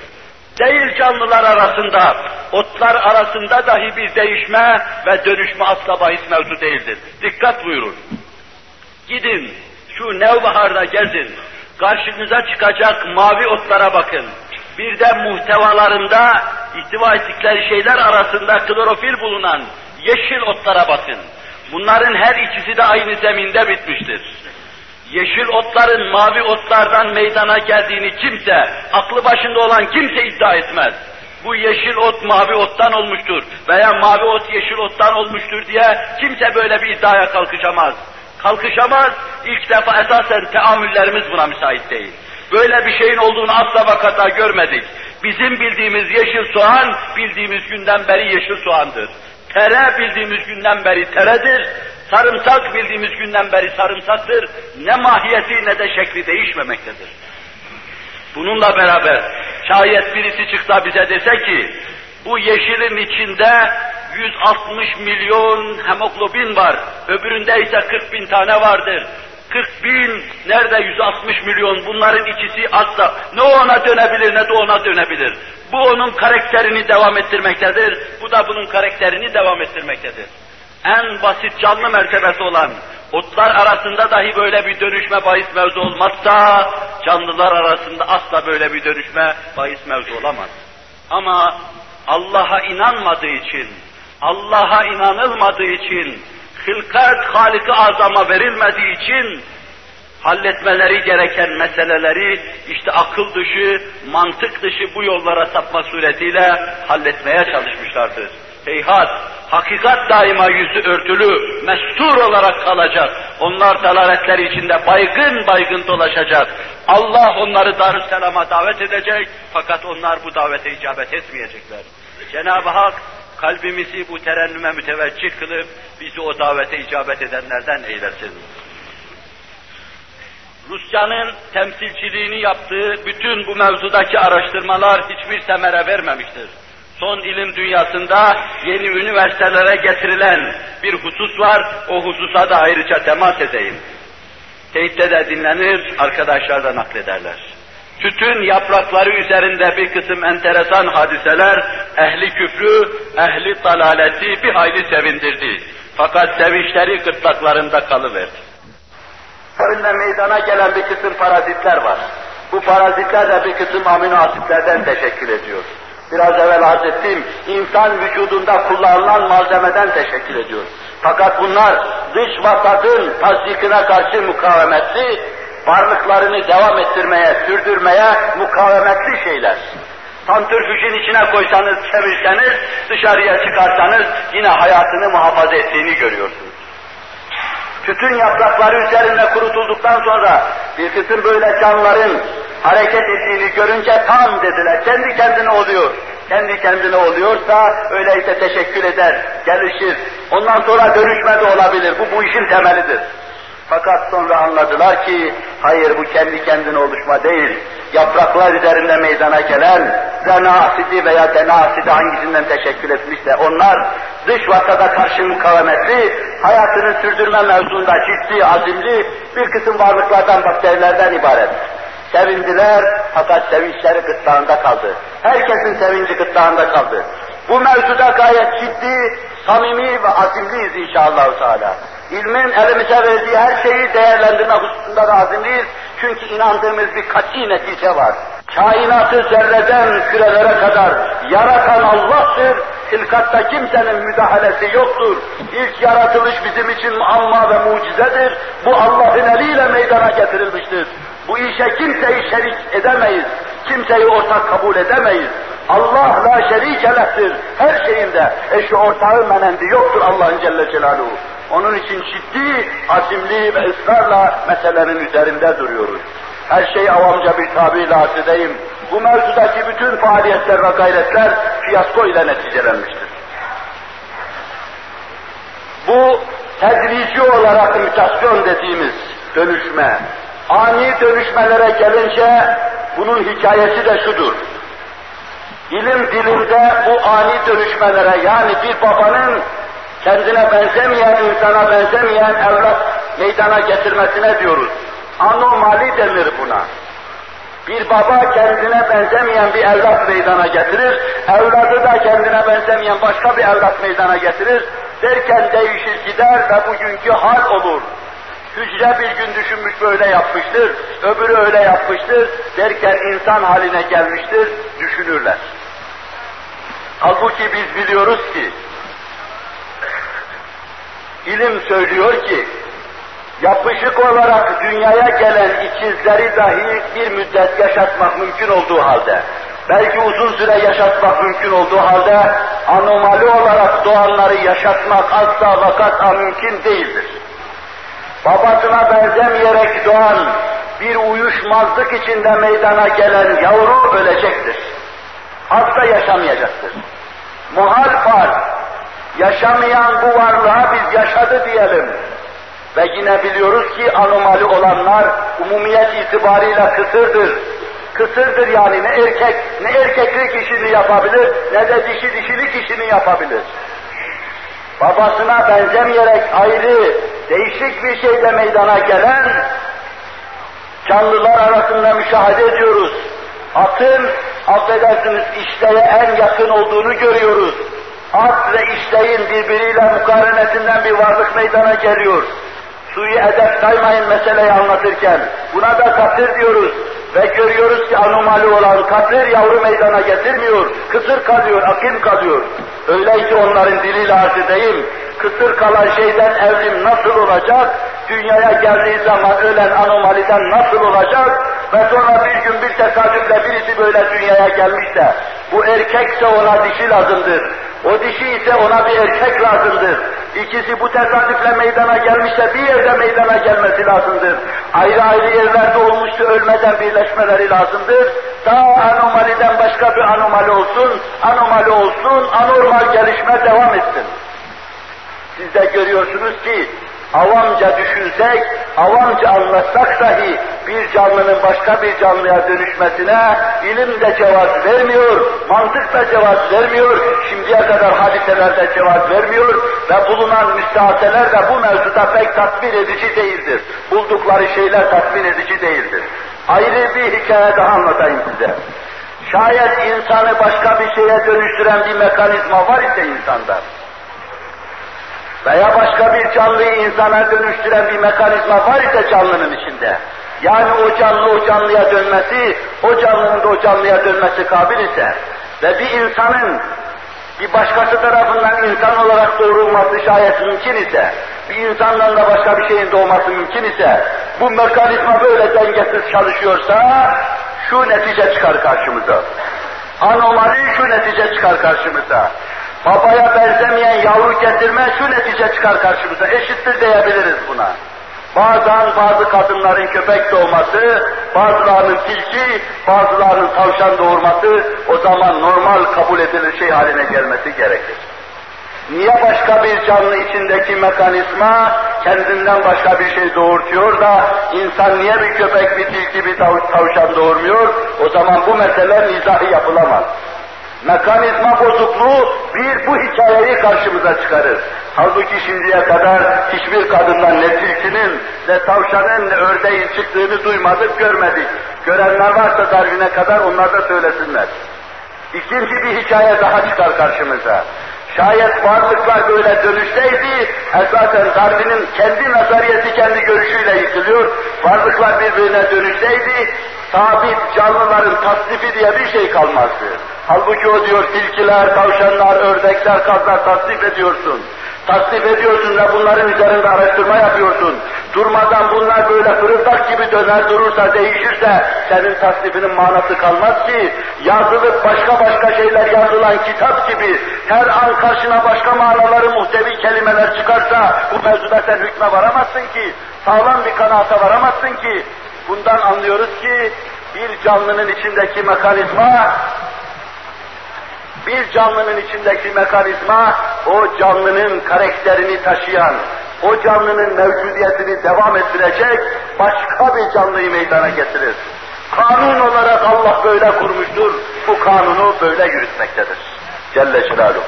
Değil canlılar arasında, otlar arasında dahi bir değişme ve dönüşme asla bahis mevzu değildir. Dikkat buyurun. Gidin, şu Nevbahar'da gezin, karşınıza çıkacak mavi otlara bakın. Bir de muhtevalarında ihtiva ettikleri şeyler arasında klorofil bulunan yeşil otlara bakın. Bunların her ikisi de aynı zeminde bitmiştir. Yeşil otların mavi otlardan meydana geldiğini kimse, aklı başında olan kimse iddia etmez. Bu yeşil ot mavi ottan olmuştur veya mavi ot yeşil ottan olmuştur diye kimse böyle bir iddiaya kalkışamaz. Kalkışamaz, ilk defa esasen teamüllerimiz buna müsait değil. Böyle bir şeyin olduğunu asla vakata görmedik. Bizim bildiğimiz yeşil soğan, bildiğimiz günden beri yeşil soğandır. Tere bildiğimiz günden beri teredir. Sarımsak bildiğimiz günden beri sarımsaktır. Ne mahiyeti ne de şekli değişmemektedir. Bununla beraber şayet birisi çıksa bize dese ki bu yeşilin içinde 160 milyon hemoglobin var, öbüründe ise 40 bin tane vardır. 40 bin, nerede 160 milyon bunların ikisi asla ne ona dönebilir ne de ona dönebilir. Bu onun karakterini devam ettirmektedir, bu da bunun karakterini devam ettirmektedir. En basit canlı mertebesi olan otlar arasında dahi böyle bir dönüşme bahis mevzu olmazsa, canlılar arasında asla böyle bir dönüşme bahis mevzu olamaz. Ama Allah'a inanmadığı için, Allah'a inanılmadığı için, hılkat Halik-i Azam'a verilmediği için halletmeleri gereken meseleleri işte akıl dışı, mantık dışı bu yollara sapma suretiyle halletmeye çalışmışlardır. Heyhat, hakikat daima yüzü örtülü, mestur olarak kalacak. Onlar dalaletleri içinde baygın baygın dolaşacak. Allah onları Darüsselam'a davet edecek fakat onlar bu davete icabet etmeyecekler. Cenab-ı Hak kalbimizi bu terennüme müteveccih kılıp bizi o davete icabet edenlerden eylesin. Rusya'nın temsilciliğini yaptığı bütün bu mevzudaki araştırmalar hiçbir semere vermemiştir. Son ilim dünyasında yeni üniversitelere getirilen bir husus var, o hususa da ayrıca temas edeyim. Teyit'te de dinlenir, arkadaşlar da naklederler. Tütün yaprakları üzerinde bir kısım enteresan hadiseler, ehli küfrü, ehli dalaleti bir hayli sevindirdi. Fakat sevinçleri gırtlaklarında kalıverdi. Önüne meydana gelen bir kısım parazitler var. Bu parazitler de bir kısım amino asitlerden teşekkür ediyor. Biraz evvel arz ettiğim insan vücudunda kullanılan malzemeden teşekkür ediyor. Fakat bunlar dış vasatın tasdikine karşı mukavemetli, varlıklarını devam ettirmeye, sürdürmeye mukavemetli şeyler. Santrifüjün içine koysanız, çevirseniz, dışarıya çıkarsanız yine hayatını muhafaza ettiğini görüyorsunuz. Tütün yaprakları üzerinde kurutulduktan sonra bir kısım böyle canlıların hareket ettiğini görünce tam dediler, kendi kendine oluyor. Kendi kendine oluyorsa öyleyse teşekkür eder, gelişir. Ondan sonra dönüşme de olabilir. Bu bu işin temelidir. Fakat sonra anladılar ki hayır bu kendi kendine oluşma değil. Yapraklar üzerinde meydana gelen zena asidi veya dena asidi hangisinden teşekkür etmişse onlar dış vasada karşı mukavemetli, hayatını sürdürme mevzunda ciddi, azimli bir kısım varlıklardan, bakterilerden ibaret. Sevindiler fakat sevinçleri gırtlağında kaldı. Herkesin sevinci gırtlağında kaldı. Bu mevzuda gayet ciddi, samimi ve azimliyiz inşallah. Teala. İlmin elimize verdiği her şeyi değerlendirme hususunda da. Çünkü inandığımız bir kat'i netice var. Kainatı zerreden kürelere kadar yaratan Allah'tır. Hilkatta kimsenin müdahalesi yoktur. İlk yaratılış bizim için muamma ve mucizedir. Bu Allah'ın eliyle meydana getirilmiştir. Bu işe kimseyi şerik edemeyiz. Kimseyi ortak kabul edemeyiz. Allah la şerike lehtir her şeyinde. Eşi ortağı menendi yoktur Allah'ın Celle Celaluhu. Onun için ciddi, azimli ve ısrarla meselenin üzerinde duruyoruz. Her şey avamca bir tabirle arz edeyim. Bu mevzudaki bütün faaliyetler ve gayretler fiyasko ile neticelenmiştir. Bu tedrici olarak mutasyon dediğimiz dönüşme, ani dönüşmelere gelince bunun hikayesi de şudur. İlim dilinde bu ani dönüşmelere yani bir babanın kendine benzemeyen, insana benzemeyen evlat meydana getirmesine diyoruz. Anomali denir buna. Bir baba kendine benzemeyen bir evlat meydana getirir, evladı da kendine benzemeyen başka bir evlat meydana getirir. Derken değişir gider ve bugünkü hal olur. Hücre bir gün düşünmüş böyle yapmıştır, öbürü öyle yapmıştır, derken insan haline gelmiştir, düşünürler. Halbuki biz biliyoruz ki, ilim söylüyor ki, yapışık olarak dünyaya gelen ikizleri dahi bir müddet yaşatmak mümkün olduğu halde, belki uzun süre yaşatmak mümkün olduğu halde, anomali olarak doğanları yaşatmak asla vakat mümkün değildir. Babasına benzemeyerek doğan, bir uyuşmazlık içinde meydana gelen yavru ölecektir. Asla yaşamayacaktır. Muhal farz, yaşamayan bu varlığa biz yaşadı diyelim. Ve yine biliyoruz ki anomali olanlar umumiyet itibarıyla kısırdır. Kısırdır yani ne erkek, ne erkeklik işini yapabilir, ne de dişi dişilik işini yapabilir. Babasına benzemeyerek ayrı, değişik bir şeyde meydana gelen canlılar arasında müşahede ediyoruz. Atın, affedersiniz işleye en yakın olduğunu görüyoruz. At ve işleyin birbiriyle mukarenetinden bir varlık meydana geliyor. Suyu edep saymayın meseleyi anlatırken. Buna da katır diyoruz. Ve görüyoruz ki anomali olan katır yavru meydana getirmiyor. Kısır kalıyor, akim kalıyor. Öyleyse onların diliyle arz edeyim. Kısır kalan şeyden evrim nasıl olacak? Dünyaya geldiği zaman ölen anomaliden nasıl olacak? Ve sonra bir gün bir tesadüfle birisi böyle dünyaya gelmiş de bu erkekse ona dişi lazımdır. O dişi ise ona bir erkek lazımdır. İkisi bu tesadüfle meydana gelmişse bir yerde meydana gelmesi lazımdır. Ayrı ayrı yerlerde olmuştu ölmeden birleşmeleri lazımdır. Daha anomaliden başka bir anomali olsun, anomali olsun, anormal gelişme devam etsin. Siz de görüyorsunuz ki avamca düşünsek, avamca anlatsak dahi bir canlının başka bir canlıya dönüşmesine ilim de cevaz vermiyor, mantık da cevaz vermiyor, şimdiye kadar hadiselerde cevaz vermiyor ve bulunan müstahaseler de bu mevzuda pek tatmin edici değildir. Buldukları şeyler tatmin edici değildir. Ayrı bir hikaye daha anlatayım size. Şayet insanı başka bir şeye dönüştüren bir mekanizma var ise insanda, veya başka bir canlıyı insana dönüştüren bir mekanizma var ise canlının içinde, yani o canlı o canlıya dönmesi, o canlının da o canlıya dönmesi kabil ise ve bir insanın bir başkası tarafından insan olarak doğrulması şayet mümkün ise, bir insandan da başka bir şeyin doğması mümkün ise, bu mekanizma böyle dengesiz çalışıyorsa, şu netice çıkar karşımıza. Anomali şu netice çıkar karşımıza. Babaya benzemeyen yavru getirme şu netice çıkar karşımıza. Eşittir diyebiliriz buna. Bazen bazı kadınların köpek doğması, bazılarının tilki, bazılarının tavşan doğurması o zaman normal kabul edilir şey haline gelmesi gerekir. Niye başka bir canlı içindeki mekanizma kendinden başka bir şey doğurtuyor da insan niye bir köpek, bir tilki, bir tavşan doğurmuyor? O zaman bu mesele izahı yapılamaz mekanizma bozukluğu bir bu hikayeyi karşımıza çıkarır. Halbuki şimdiye kadar hiçbir kadından ne tilkinin, ne tavşanın, ne ördeğin çıktığını duymadık, görmedik. Görenler varsa Darwin'e kadar onlar da söylesinler. İkinci bir hikaye daha çıkar karşımıza. Şayet varlıklar böyle dönüşseydi, esasen Darwin'in kendi nazariyeti, kendi görüşüyle yıkılıyor, varlıklar birbirine dönüşseydi, sabit canlıların tasnifi diye bir şey kalmazdı. Halbuki o diyor tilkiler, tavşanlar, ördekler, kazlar tasnif ediyorsun. Tasnif ediyorsun ve bunların üzerinde araştırma yapıyorsun. Durmadan bunlar böyle fırıldak gibi döner durursa, değişirse senin tasnifinin manası kalmaz ki. Yazılıp başka başka şeyler yazılan kitap gibi her an karşına başka manaları muhtevi kelimeler çıkarsa bu mevzuda sen hükme varamazsın ki. Sağlam bir kanaata varamazsın ki. Bundan anlıyoruz ki bir canlının içindeki mekanizma bir canlının içindeki mekanizma, o canlının karakterini taşıyan, o canlının mevcudiyetini devam ettirecek başka bir canlıyı meydana getirir. Kanun olarak Allah böyle kurmuştur, bu kanunu böyle yürütmektedir. Celle Celaluhu.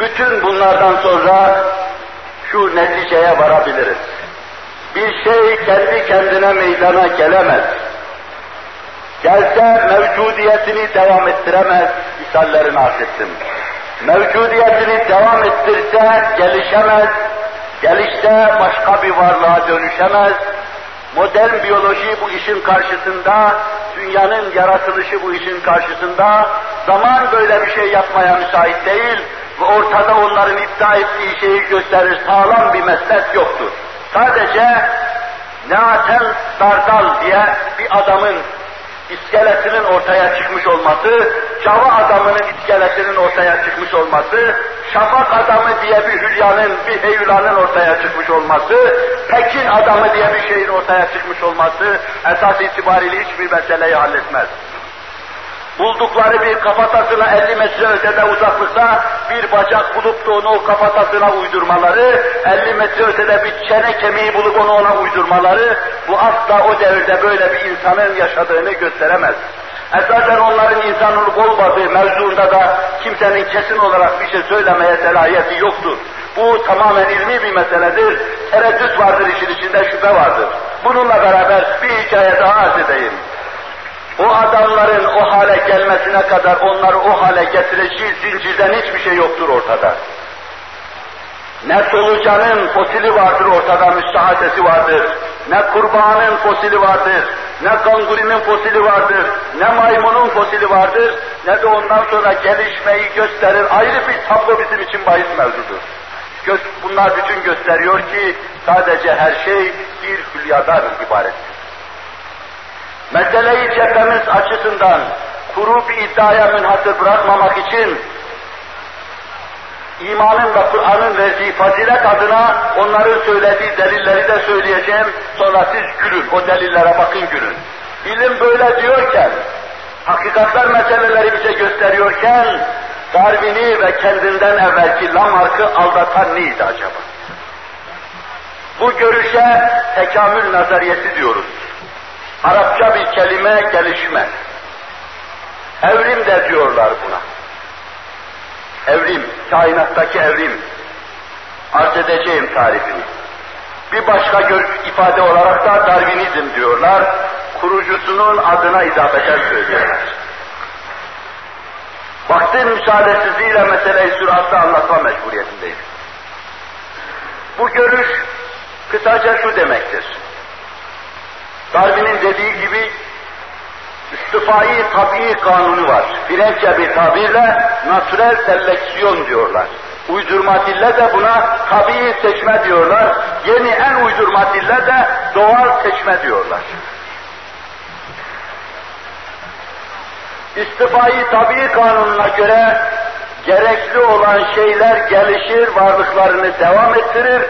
Bütün bunlardan sonra şu neticeye varabiliriz. Bir şey kendi kendine meydana gelemez. Gelse mevcudiyetini devam ettiremez, misallerini arz. Mevcudiyetini devam ettirse gelişemez, gelişte başka bir varlığa dönüşemez. Modern biyoloji bu işin karşısında, dünyanın yaratılışı bu işin karşısında, zaman böyle bir şey yapmaya müsait değil ve ortada onların iddia ettiği şeyi gösterir sağlam bir meslek yoktur. Sadece Neaten Dardal diye bir adamın iskeletinin ortaya çıkmış olması, Cava adamının iskeletinin ortaya çıkmış olması, Şafak adamı diye bir hülyanın, bir heyulanın ortaya çıkmış olması, Pekin adamı diye bir şeyin ortaya çıkmış olması esas itibariyle hiçbir meseleyi halletmez buldukları bir kafatasına 50 metre ötede uzaklıkta bir bacak bulup da onu o kafatasına uydurmaları, 50 metre ötede bir çene kemiği bulup onu ona uydurmaları, bu asla o devirde böyle bir insanın yaşadığını gösteremez. Esasen onların insanlık olmadığı mevzuunda da kimsenin kesin olarak bir şey söylemeye selahiyeti yoktur. Bu tamamen ilmi bir meseledir. Tereddüt vardır işin içinde, şüphe vardır. Bununla beraber bir hikaye daha arz edeyim o adamların o hale gelmesine kadar onları o hale getireceği zincirden hiçbir şey yoktur ortada. Ne solucanın fosili vardır ortada, müstahadesi vardır. Ne kurbağanın fosili vardır. Ne kangurinin fosili vardır. Ne maymunun fosili vardır. Ne de ondan sonra gelişmeyi gösterir. Ayrı bir tablo bizim için bahis mevzudur. Bunlar bütün gösteriyor ki sadece her şey bir hülyadan ibarettir. Meseleyi cephemiz açısından kuru bir iddiaya münhasır bırakmamak için imanın ve Kur'an'ın verdiği fazilet adına onların söylediği delilleri de söyleyeceğim. Sonra siz gülün, o delillere bakın gülün. İlim böyle diyorken, hakikatler meseleleri bize gösteriyorken, Darwin'i ve kendinden evvelki Lamarck'ı aldatan neydi acaba? Bu görüşe tekamül nazariyesi diyoruz. Arapça bir kelime gelişme. Evrim de diyorlar buna. Evrim, kainattaki evrim. Arz edeceğim tarifini. Bir başka ifade olarak da Darwinizm diyorlar. Kurucusunun adına izafeten söylüyorlar. Vaktin müsaadesizliğiyle meseleyi süratle anlatma mecburiyetindeyim. Bu görüş kısaca şu demektir. Darwin'in dediği gibi istifai tabii kanunu var. Frenkçe bir tabirle natürel seleksiyon diyorlar. Uydurma dille de buna tabii seçme diyorlar. Yeni en uydurma dille de doğal seçme diyorlar. İstifai tabii kanununa göre gerekli olan şeyler gelişir, varlıklarını devam ettirir,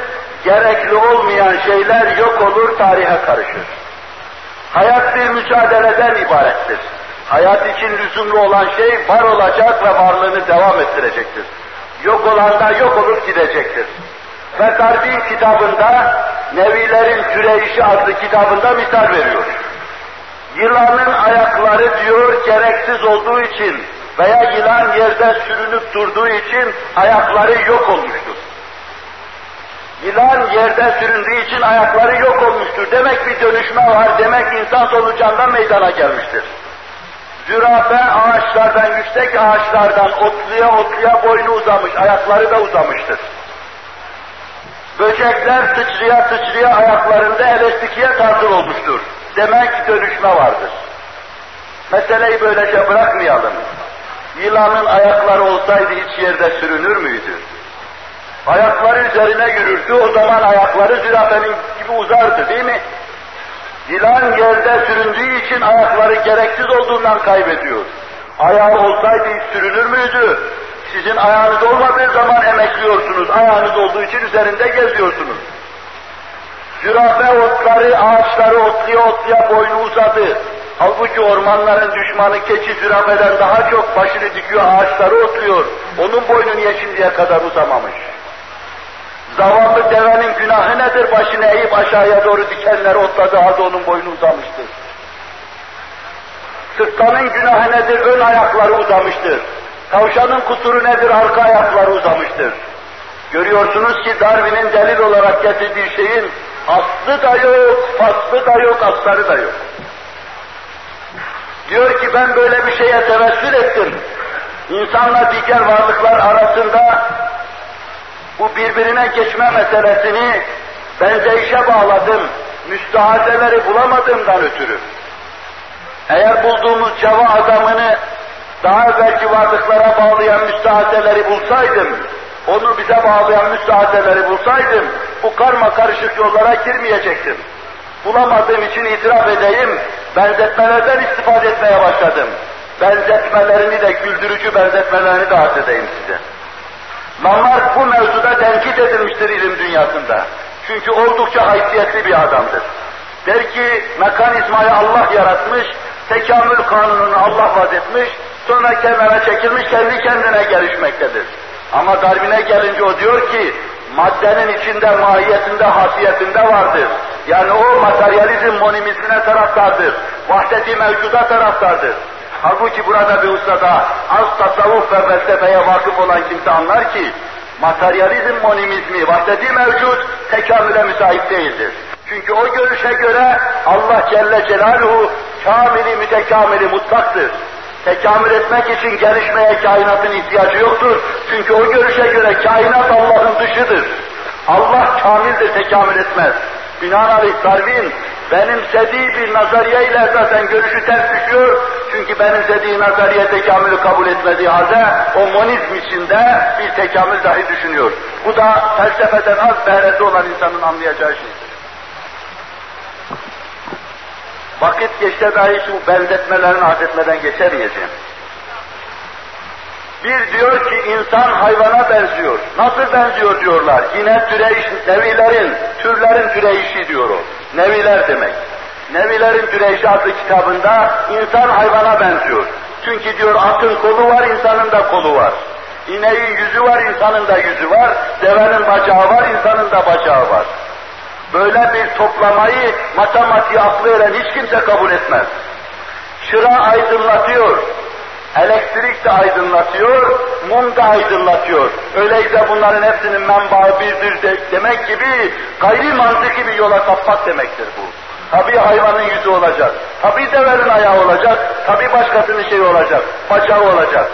gerekli olmayan şeyler yok olur, tarihe karışır. Hayat bir mücadeleden ibarettir. Hayat için lüzumlu olan şey var olacak ve varlığını devam ettirecektir. Yok olan da yok olup gidecektir. Ve Darwin kitabında, Nevilerin Türeyişi adlı kitabında misal veriyor. Yılanın ayakları diyor gereksiz olduğu için veya yılan yerde sürünüp durduğu için ayakları yok olmuştur. Yılan yerde süründüğü için ayakları yok olmuştur. Demek bir dönüşme var, demek insan solucandan meydana gelmiştir. Zürafe ağaçlardan, yüksek ağaçlardan otluya otluya boynu uzamış, ayakları da uzamıştır. Böcekler sıçraya sıçraya ayaklarında eleştikiye tasıl olmuştur. Demek dönüşme vardır. Meseleyi böylece bırakmayalım. Yılanın ayakları olsaydı hiç yerde sürünür müydü? Ayakları üzerine yürürdü, o zaman ayakları zürafenin gibi uzardı değil mi? Yılan yerde süründüğü için ayakları gereksiz olduğundan kaybediyor. Ayağı olsaydı sürünür müydü? Sizin ayağınız olmadığı zaman emekliyorsunuz, ayağınız olduğu için üzerinde geziyorsunuz. Zürafe otları, ağaçları otluya otluya boynu uzadı. Halbuki ormanların düşmanı keçi zürafeden daha çok başını dikiyor, ağaçları otluyor. Onun boynu niye şimdiye kadar uzamamış? Zavallı devenin günahı nedir? Başını eğip aşağıya doğru dikenler otladı halde onun boynu uzamıştır. Sırtlanın günahı nedir? Ön ayakları uzamıştır. Tavşanın kusuru nedir? Arka ayakları uzamıştır. Görüyorsunuz ki Darwin'in delil olarak getirdiği şeyin Aslı da yok, faslı da yok, asları da yok. Diyor ki ben böyle bir şeye tevessül ettim. İnsanla diğer varlıklar arasında bu birbirine geçme meselesini benzeyişe bağladım. Müstahazeleri bulamadığımdan ötürü. Eğer bulduğumuz ceva adamını daha evvelki varlıklara bağlayan müstahazeleri bulsaydım, onu bize bağlayan müstaadeleri bulsaydım, bu karma karışık yollara girmeyecektim. Bulamadığım için itiraf edeyim, benzetmelerden istifade etmeye başladım. Benzetmelerini de, güldürücü benzetmelerini de arz edeyim size. Lamarck bu mevzuda tenkit edilmiştir ilim dünyasında. Çünkü oldukça haysiyetli bir adamdır. Der ki, mekanizmayı Allah yaratmış, tekamül kanununu Allah vazetmiş, sonra kenara çekilmiş, kendi kendine gelişmektedir. Ama Darwin'e gelince o diyor ki, maddenin içinde, mahiyetinde, hasiyetinde vardır. Yani o materyalizm monimizmine taraftardır. Vahdeti mevcuda taraftardır. Halbuki burada bir ustada az tasavvuf ve felsefeye vakıf olan kimse anlar ki, materyalizm monimizmi, vahdeti mevcut, tekamüle müsait değildir. Çünkü o görüşe göre Allah Celle Celaluhu kamili mütekamili mutlaktır tekamül etmek için gelişmeye kainatın ihtiyacı yoktur. Çünkü o görüşe göre kainat Allah'ın dışıdır. Allah kamildir, tekamül etmez. Binaenaleyh Darwin benimsediği bir nazariye ile zaten görüşü ters düşüyor. Çünkü benimsediği nazariye tekamülü kabul etmediği halde o monizm içinde bir tekamül dahi düşünüyor. Bu da felsefeden az behresi olan insanın anlayacağı şeydir. Vakit geçse dahi şu benzetmelerin arz etmeden geçemeyeceğim. Bir diyor ki insan hayvana benziyor. Nasıl benziyor diyorlar. Yine türeyiş, nevilerin, türlerin türeyişi diyor o. Neviler demek. Nevilerin Türeyişi adlı kitabında insan hayvana benziyor. Çünkü diyor atın kolu var, insanın da kolu var. İneğin yüzü var, insanın da yüzü var. Devenin bacağı var, insanın da bacağı var. Böyle bir toplamayı matematiği aklı eren hiç kimse kabul etmez. Çıra aydınlatıyor, elektrik de aydınlatıyor, mum da aydınlatıyor. Öyleyse bunların hepsinin menbaı birdir de, demek gibi gayri mantıki bir yola sapmak demektir bu. Tabi hayvanın yüzü olacak, tabi devenin ayağı olacak, tabi başkasının şeyi olacak, bacağı olacak.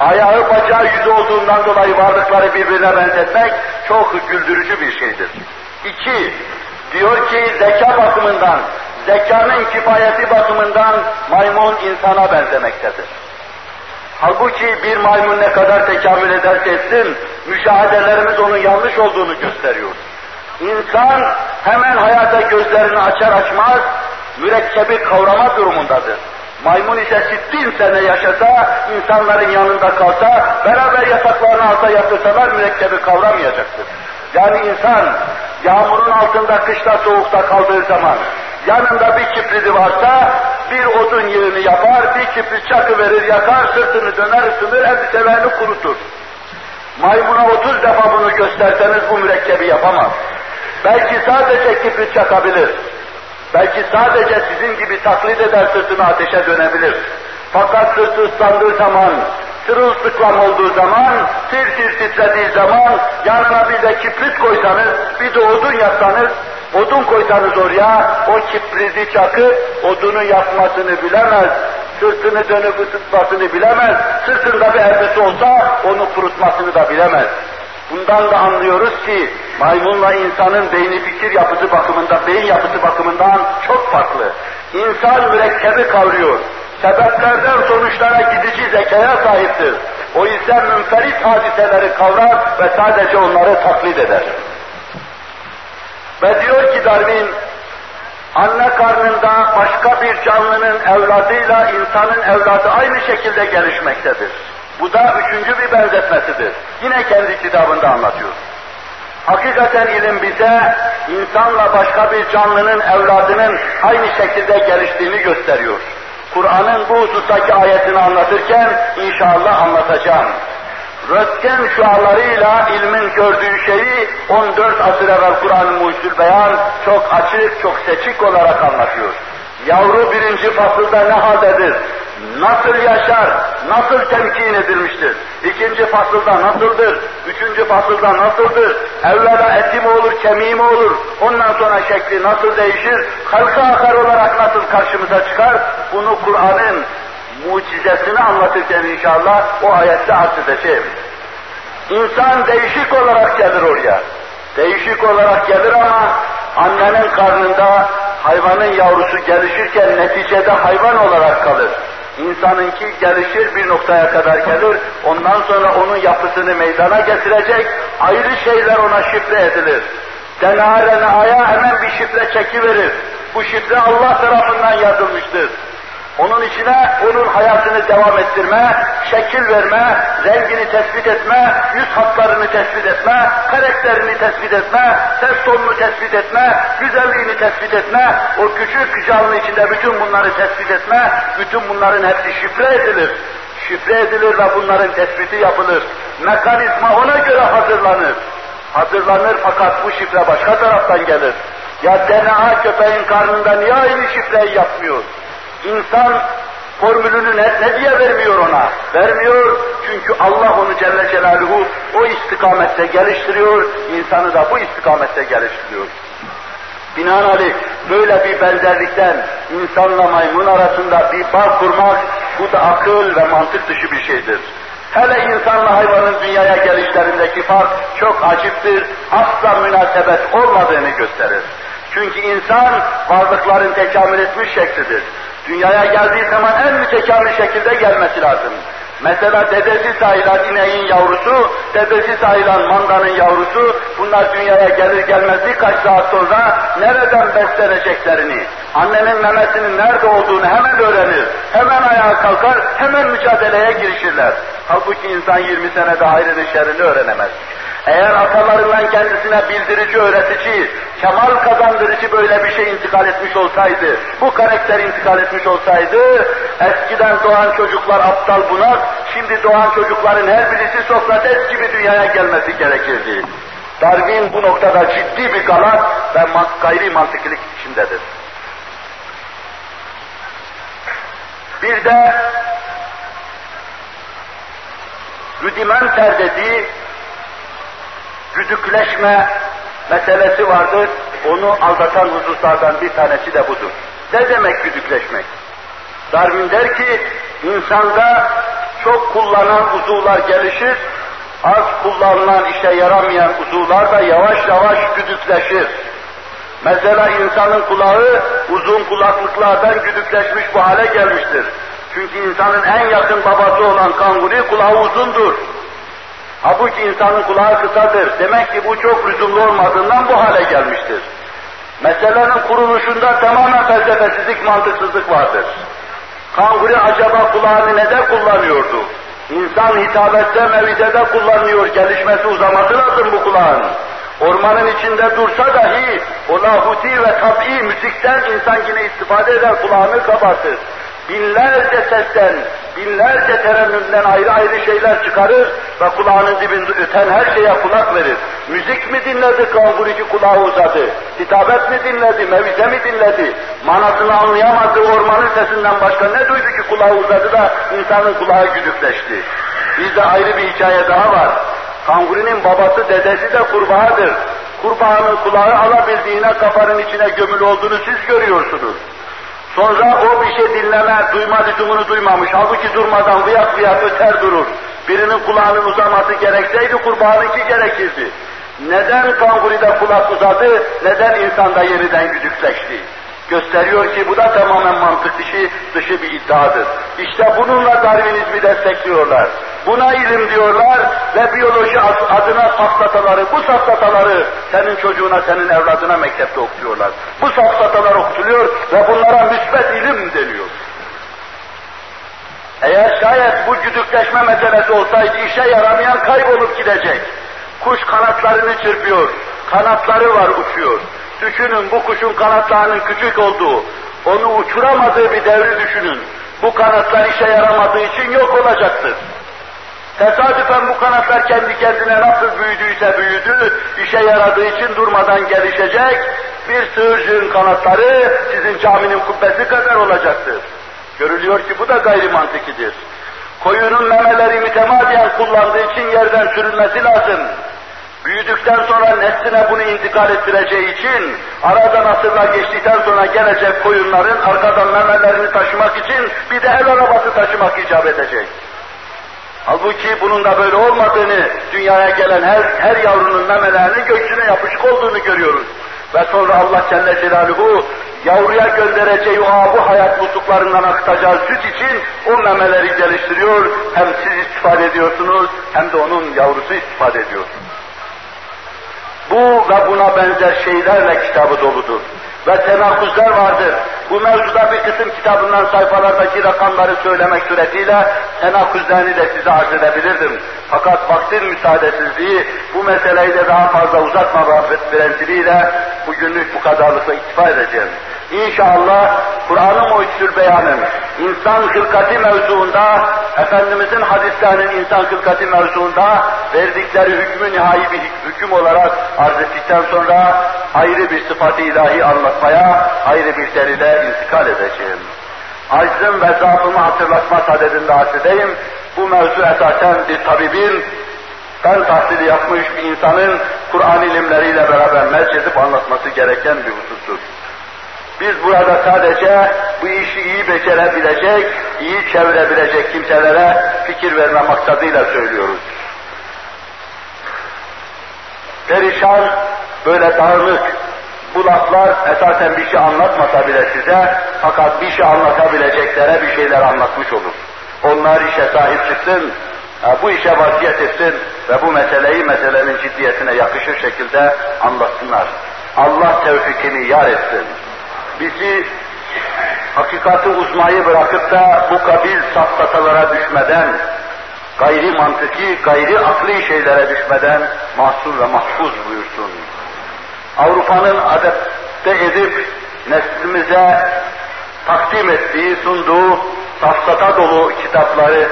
Ayağı bacağı yüzü olduğundan dolayı varlıkları birbirine benzetmek çok güldürücü bir şeydir. İki, diyor ki zeka bakımından, zekanın kifayeti bakımından maymun insana benzemektedir. Halbuki bir maymun ne kadar tekamül ederse etsin, müşahedelerimiz onun yanlış olduğunu gösteriyor. İnsan hemen hayata gözlerini açar açmaz, mürekkebi kavrama durumundadır. Maymun ise sittin sene yaşasa, insanların yanında kalsa, beraber yataklarını alta yatırsalar mürekkebi kavramayacaktır. Yani insan yağmurun altında kışta soğukta kaldığı zaman yanında bir kipridi varsa bir odun yerini yapar, bir kibrit çakı verir, yakar, sırtını döner, ısınır, elbiselerini kurutur. Maymuna 30 defa bunu gösterseniz bu mürekkebi yapamaz. Belki sadece kibrit çakabilir. Belki sadece sizin gibi taklit eder sırtını ateşe dönebilir. Fakat sırtı ıslandığı zaman, sırılsıklam olduğu zaman, tir tir titrediği zaman, yanına bir de kibrit koysanız, bir de odun yapsanız, odun koysanız oraya, o kibriti çakı odunu yakmasını bilemez, sırtını dönüp ısıtmasını bilemez, sırtında bir elbise olsa onu kurutmasını da bilemez. Bundan da anlıyoruz ki maymunla insanın beyni fikir yapısı bakımından, beyin yapısı bakımından çok farklı. İnsan mürekkebi kavruyor. Sebeplerden sonuçlara gidici zekaya sahiptir. O yüzden münferit hadiseleri kavrar ve sadece onları taklit eder. Ve diyor ki Darwin, anne karnında başka bir canlının evladıyla insanın evladı aynı şekilde gelişmektedir. Bu da üçüncü bir benzetmesidir. Yine kendi kitabında anlatıyor. Hakikaten ilim bize insanla başka bir canlının evladının aynı şekilde geliştiğini gösteriyor. Kur'an'ın bu husustaki ayetini anlatırken inşallah anlatacağım. Röntgen şualarıyla ilmin gördüğü şeyi 14 asır evvel Kur'an-ı Mucizül Beyan çok açık, çok seçik olarak anlatıyor. Yavru birinci fasılda ne haldedir? Nasıl yaşar? nasıl temkin edilmiştir? İkinci fasılda nasıldır? Üçüncü fasılda nasıldır? Evvela eti mi olur, kemiği mi olur? Ondan sonra şekli nasıl değişir? Halka akar olarak nasıl karşımıza çıkar? Bunu Kur'an'ın mucizesini anlatırken inşallah o ayette arz edeceğim. İnsan değişik olarak gelir oraya. Değişik olarak gelir ama annenin karnında hayvanın yavrusu gelişirken neticede hayvan olarak kalır. İnsanınki gelişir bir noktaya kadar gelir, ondan sonra onun yapısını meydana getirecek, ayrı şeyler ona şifre edilir. DNA RNA'ya hemen bir şifre çekiverir. Bu şifre Allah tarafından yazılmıştır. Onun içine onun hayatını devam ettirme, şekil verme, rengini tespit etme, yüz hatlarını tespit etme, karakterini tespit etme, ses tonunu tespit etme, güzelliğini tespit etme, o küçük canlı içinde bütün bunları tespit etme, bütün bunların hepsi şifre edilir. Şifre edilir ve bunların tespiti yapılır. Mekanizma ona göre hazırlanır. Hazırlanır fakat bu şifre başka taraftan gelir. Ya DNA köpeğin karnında niye aynı şifreyi yapmıyor? İnsan formülünü ne, ne diye vermiyor ona? Vermiyor çünkü Allah onu Celle Celaluhu o istikamette geliştiriyor, insanı da bu istikamette geliştiriyor. Binaenaleyh böyle bir benzerlikten insanla maymun arasında bir bağ kurmak, bu da akıl ve mantık dışı bir şeydir. Hele insanla hayvanın dünyaya gelişlerindeki fark çok aciptir, asla münasebet olmadığını gösterir. Çünkü insan varlıkların tekamül etmiş şeklidir. Dünyaya geldiği zaman en mütekamil şekilde gelmesi lazım. Mesela dedesi sayılan ineğin yavrusu, dedesi sayılan mandanın yavrusu, bunlar dünyaya gelir gelmez birkaç saat sonra nereden besleneceklerini, annenin memesinin nerede olduğunu hemen öğrenir, hemen ayağa kalkar, hemen mücadeleye girişirler. Halbuki insan 20 senede hayrını şerrini öğrenemez. Eğer atalarından kendisine bildirici, öğretici, kemal kazandırıcı böyle bir şey intikal etmiş olsaydı, bu karakter intikal etmiş olsaydı, eskiden doğan çocuklar aptal bunak, şimdi doğan çocukların her birisi Sokrates gibi dünyaya gelmesi gerekirdi. Darwin bu noktada ciddi bir galat ve gayri mantıklık içindedir. Bir de rudimenter dediği güdükleşme meselesi vardır. Onu aldatan hususlardan bir tanesi de budur. Ne demek güdükleşmek? Darwin der ki, insanda çok kullanan uzuvlar gelişir, az kullanılan işe yaramayan uzuvlar da yavaş yavaş güdükleşir. Mesela insanın kulağı uzun kulaklıklardan güdükleşmiş bu hale gelmiştir. Çünkü insanın en yakın babası olan kanguru kulağı uzundur. Halbuki insanın kulağı kısadır. Demek ki bu çok lüzumlu olmadığından bu hale gelmiştir. Meselenin kuruluşunda tamamen felsefesizlik, mantıksızlık vardır. Kanguru acaba kulağını neden kullanıyordu? İnsan hitabette, mevizede kullanıyor, gelişmesi uzaması lazım bu kulağın. Ormanın içinde dursa dahi o lahuti ve tabi müzikten insan yine istifade eder, kulağını kabartır binlerce sesten, binlerce terennümden ayrı ayrı şeyler çıkarır ve kulağının dibinde öten her şeye kulak verir. Müzik mi dinledi, kangurici kulağı uzadı. Hitabet mi dinledi, mevize mi dinledi? Manasını anlayamadı, ormanın sesinden başka ne duydu ki kulağı uzadı da insanın kulağı güdükleşti. Bizde ayrı bir hikaye daha var. Kangurinin babası, dedesi de kurbağadır. Kurbağanın kulağı alabildiğine kafanın içine gömülü olduğunu siz görüyorsunuz. Sonra o bir şey dinleme, duyma lüzumunu duymamış. Halbuki durmadan vıyak vıyak öter durur. Birinin kulağının uzaması gerekseydi kurbağanınki gerekirdi. Neden kanguride kulak uzadı, neden insanda yeniden güdükleşti? Gösteriyor ki bu da tamamen mantık dışı, dışı bir iddiadır. İşte bununla Darwinizmi destekliyorlar. Buna ilim diyorlar ve biyoloji adına safsataları, bu safsataları senin çocuğuna, senin evladına mektepte okutuyorlar. Bu safsatalar okutuluyor ve bunlara müsbet ilim deniyor. Eğer şayet bu güdükleşme meselesi olsaydı işe yaramayan kaybolup gidecek. Kuş kanatlarını çırpıyor, kanatları var uçuyor. Düşünün bu kuşun kanatlarının küçük olduğu, onu uçuramadığı bir devri düşünün. Bu kanatlar işe yaramadığı için yok olacaktır. Tesadüfen bu kanatlar kendi kendine nasıl büyüdüyse büyüdü, işe yaradığı için durmadan gelişecek, bir sığırcığın kanatları sizin caminin kubbesi kadar olacaktır. Görülüyor ki bu da gayrimantıkidir. Koyunun memeleri mütemadiyen kullandığı için yerden sürülmesi lazım. Büyüdükten sonra nesline bunu intikal ettireceği için aradan asırlar geçtikten sonra gelecek koyunların arkadan memelerini taşımak için bir de el arabası taşımak icap edecek. Halbuki bunun da böyle olmadığını, dünyaya gelen her, her yavrunun memelerinin göğsüne yapışık olduğunu görüyoruz. Ve sonra Allah Celle Celaluhu yavruya göndereceği o abu hayat musluklarından akıtacağı süt için o memeleri geliştiriyor. Hem siz istifade ediyorsunuz hem de onun yavrusu istifade ediyor. Bu ve buna benzer şeylerle kitabı doludur. Ve tenakuzlar vardır. Bu mevzuda bir kısım kitabından sayfalardaki rakamları söylemek suretiyle tenakuzlarını de size arz edebilirdim. Fakat vaktin müsaadesizliği bu meseleyi de daha fazla uzatma prensiliyle bugünlük bu kadarlıkla iktifa edeceğim. İnşallah Kur'an-ı Mucizül Beyan'ın insan hılkati mevzuunda, Efendimizin hadislerinin insan hılkati mevzuunda verdikleri hükmü nihai bir hüküm olarak arz ettikten sonra ayrı bir sıfat-ı ilahi anlatmaya, ayrı bir delile intikal edeceğim. Aczım ve zaafımı hatırlatma sadedinde arz edeyim. Bu mevzu esasen bir tabibin, ben tahsili yapmış bir insanın Kur'an ilimleriyle beraber edip anlatması gereken bir husustur. Biz burada sadece bu işi iyi becerebilecek, iyi çevirebilecek kimselere fikir verme maksadıyla söylüyoruz. Perişan, böyle dağınık, bu laflar esasen bir şey anlatmasa bile size, fakat bir şey anlatabileceklere bir şeyler anlatmış olur. Onlar işe sahip çıksın, bu işe vaziyet etsin ve bu meseleyi meselenin ciddiyetine yakışır şekilde anlatsınlar. Allah tevfikini yar etsin bizi hakikati uzmayı bırakıp da bu kabil safsatalara düşmeden, gayri mantıki, gayri akli şeylere düşmeden mahsur ve mahfuz buyursun. Avrupa'nın adette edip neslimize takdim ettiği, sunduğu safsata dolu kitapları